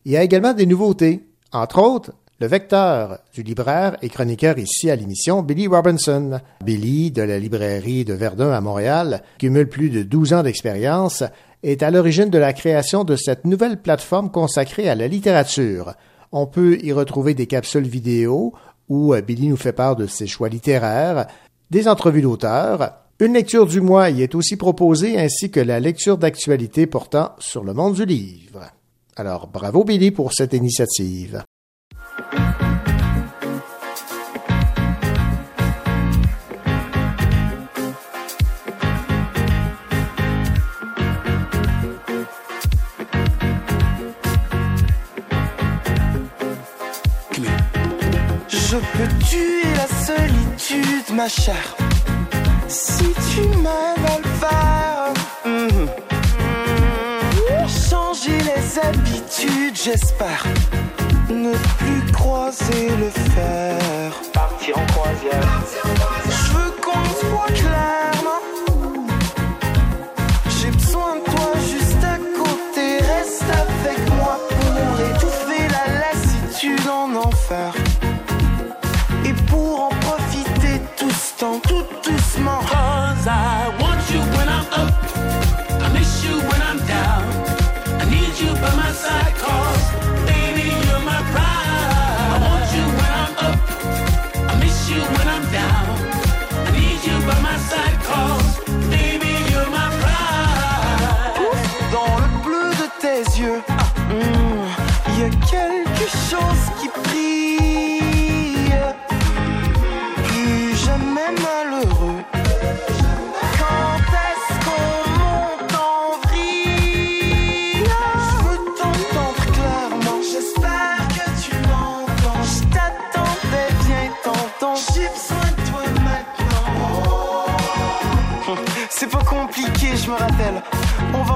S2: Il y a également des nouveautés, entre autres le vecteur du libraire et chroniqueur ici à l'émission, Billy Robinson. Billy, de la librairie de Verdun à Montréal, cumule plus de 12 ans d'expérience, est à l'origine de la création de cette nouvelle plateforme consacrée à la littérature. On peut y retrouver des capsules vidéo où euh, Billy nous fait part de ses choix littéraires, des entrevues d'auteurs, une lecture du mois y est aussi proposée ainsi que la lecture d'actualité portant sur le monde du livre. Alors bravo Billy pour cette initiative.
S11: Je peux tuer la solitude, ma chère. Si tu m'aides à le faire. Mhm. Changer les habitudes, j'espère. Ne plus croiser le fer. Partir en croisière. Je veux qu'on se voit clairement. J'ai besoin de toi juste à côté. Reste avec moi pour étouffer la lassitude en enfer. Et pour en profiter tout ce temps, tout doucement.
S21: Cause I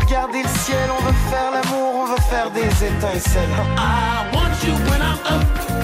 S11: regarder le ciel, on veut faire l'amour, on veut faire des étincelles.
S21: I want you when I'm up.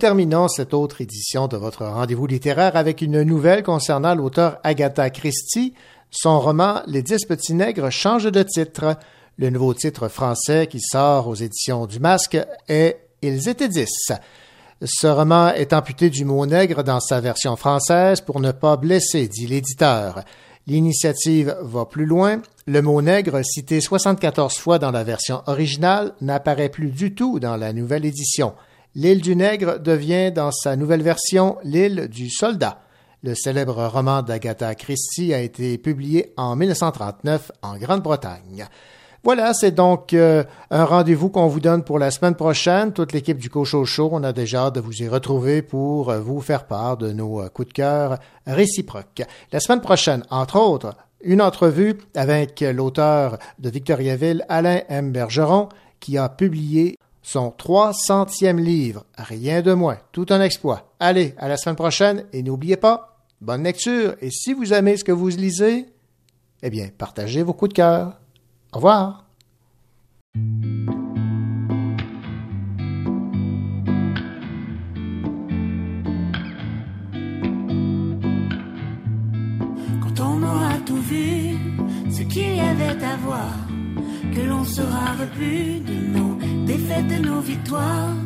S2: Terminons cette autre édition de votre rendez-vous littéraire avec une nouvelle concernant l'auteur Agatha Christie. Son roman Les dix petits nègres change de titre. Le nouveau titre français qui sort aux éditions du Masque est Ils étaient dix. Ce roman est amputé du mot nègre dans sa version française pour ne pas blesser, dit l'éditeur. L'initiative va plus loin. Le mot nègre, cité 74 fois dans la version originale, n'apparaît plus du tout dans la nouvelle édition. L'île du Nègre devient dans sa nouvelle version l'île du Soldat. Le célèbre roman d'Agatha Christie a été publié en 1939 en Grande-Bretagne. Voilà, c'est donc euh, un rendez-vous qu'on vous donne pour la semaine prochaine. Toute l'équipe du Cocho Show, on a déjà hâte de vous y retrouver pour euh, vous faire part de nos euh, coups de cœur réciproques. La semaine prochaine, entre autres, une entrevue avec l'auteur de Victoriaville, Alain M. Bergeron, qui a publié son 300e livre, rien de moins, tout un exploit. Allez, à la semaine prochaine et n'oubliez pas, bonne lecture et si vous aimez ce que vous lisez, eh bien, partagez vos coups de cœur. Au revoir.
S7: Quand on aura tout vu, ce qu'il y avait à voir, que l'on sera repu de nos défaites, de nos victoires,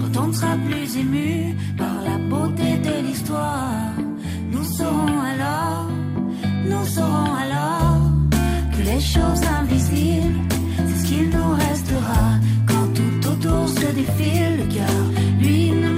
S7: quand on sera plus ému par la beauté de l'histoire, nous saurons alors, nous saurons alors que les choses invisibles, c'est ce qu'il nous restera quand tout autour se défile, le cœur, lui ne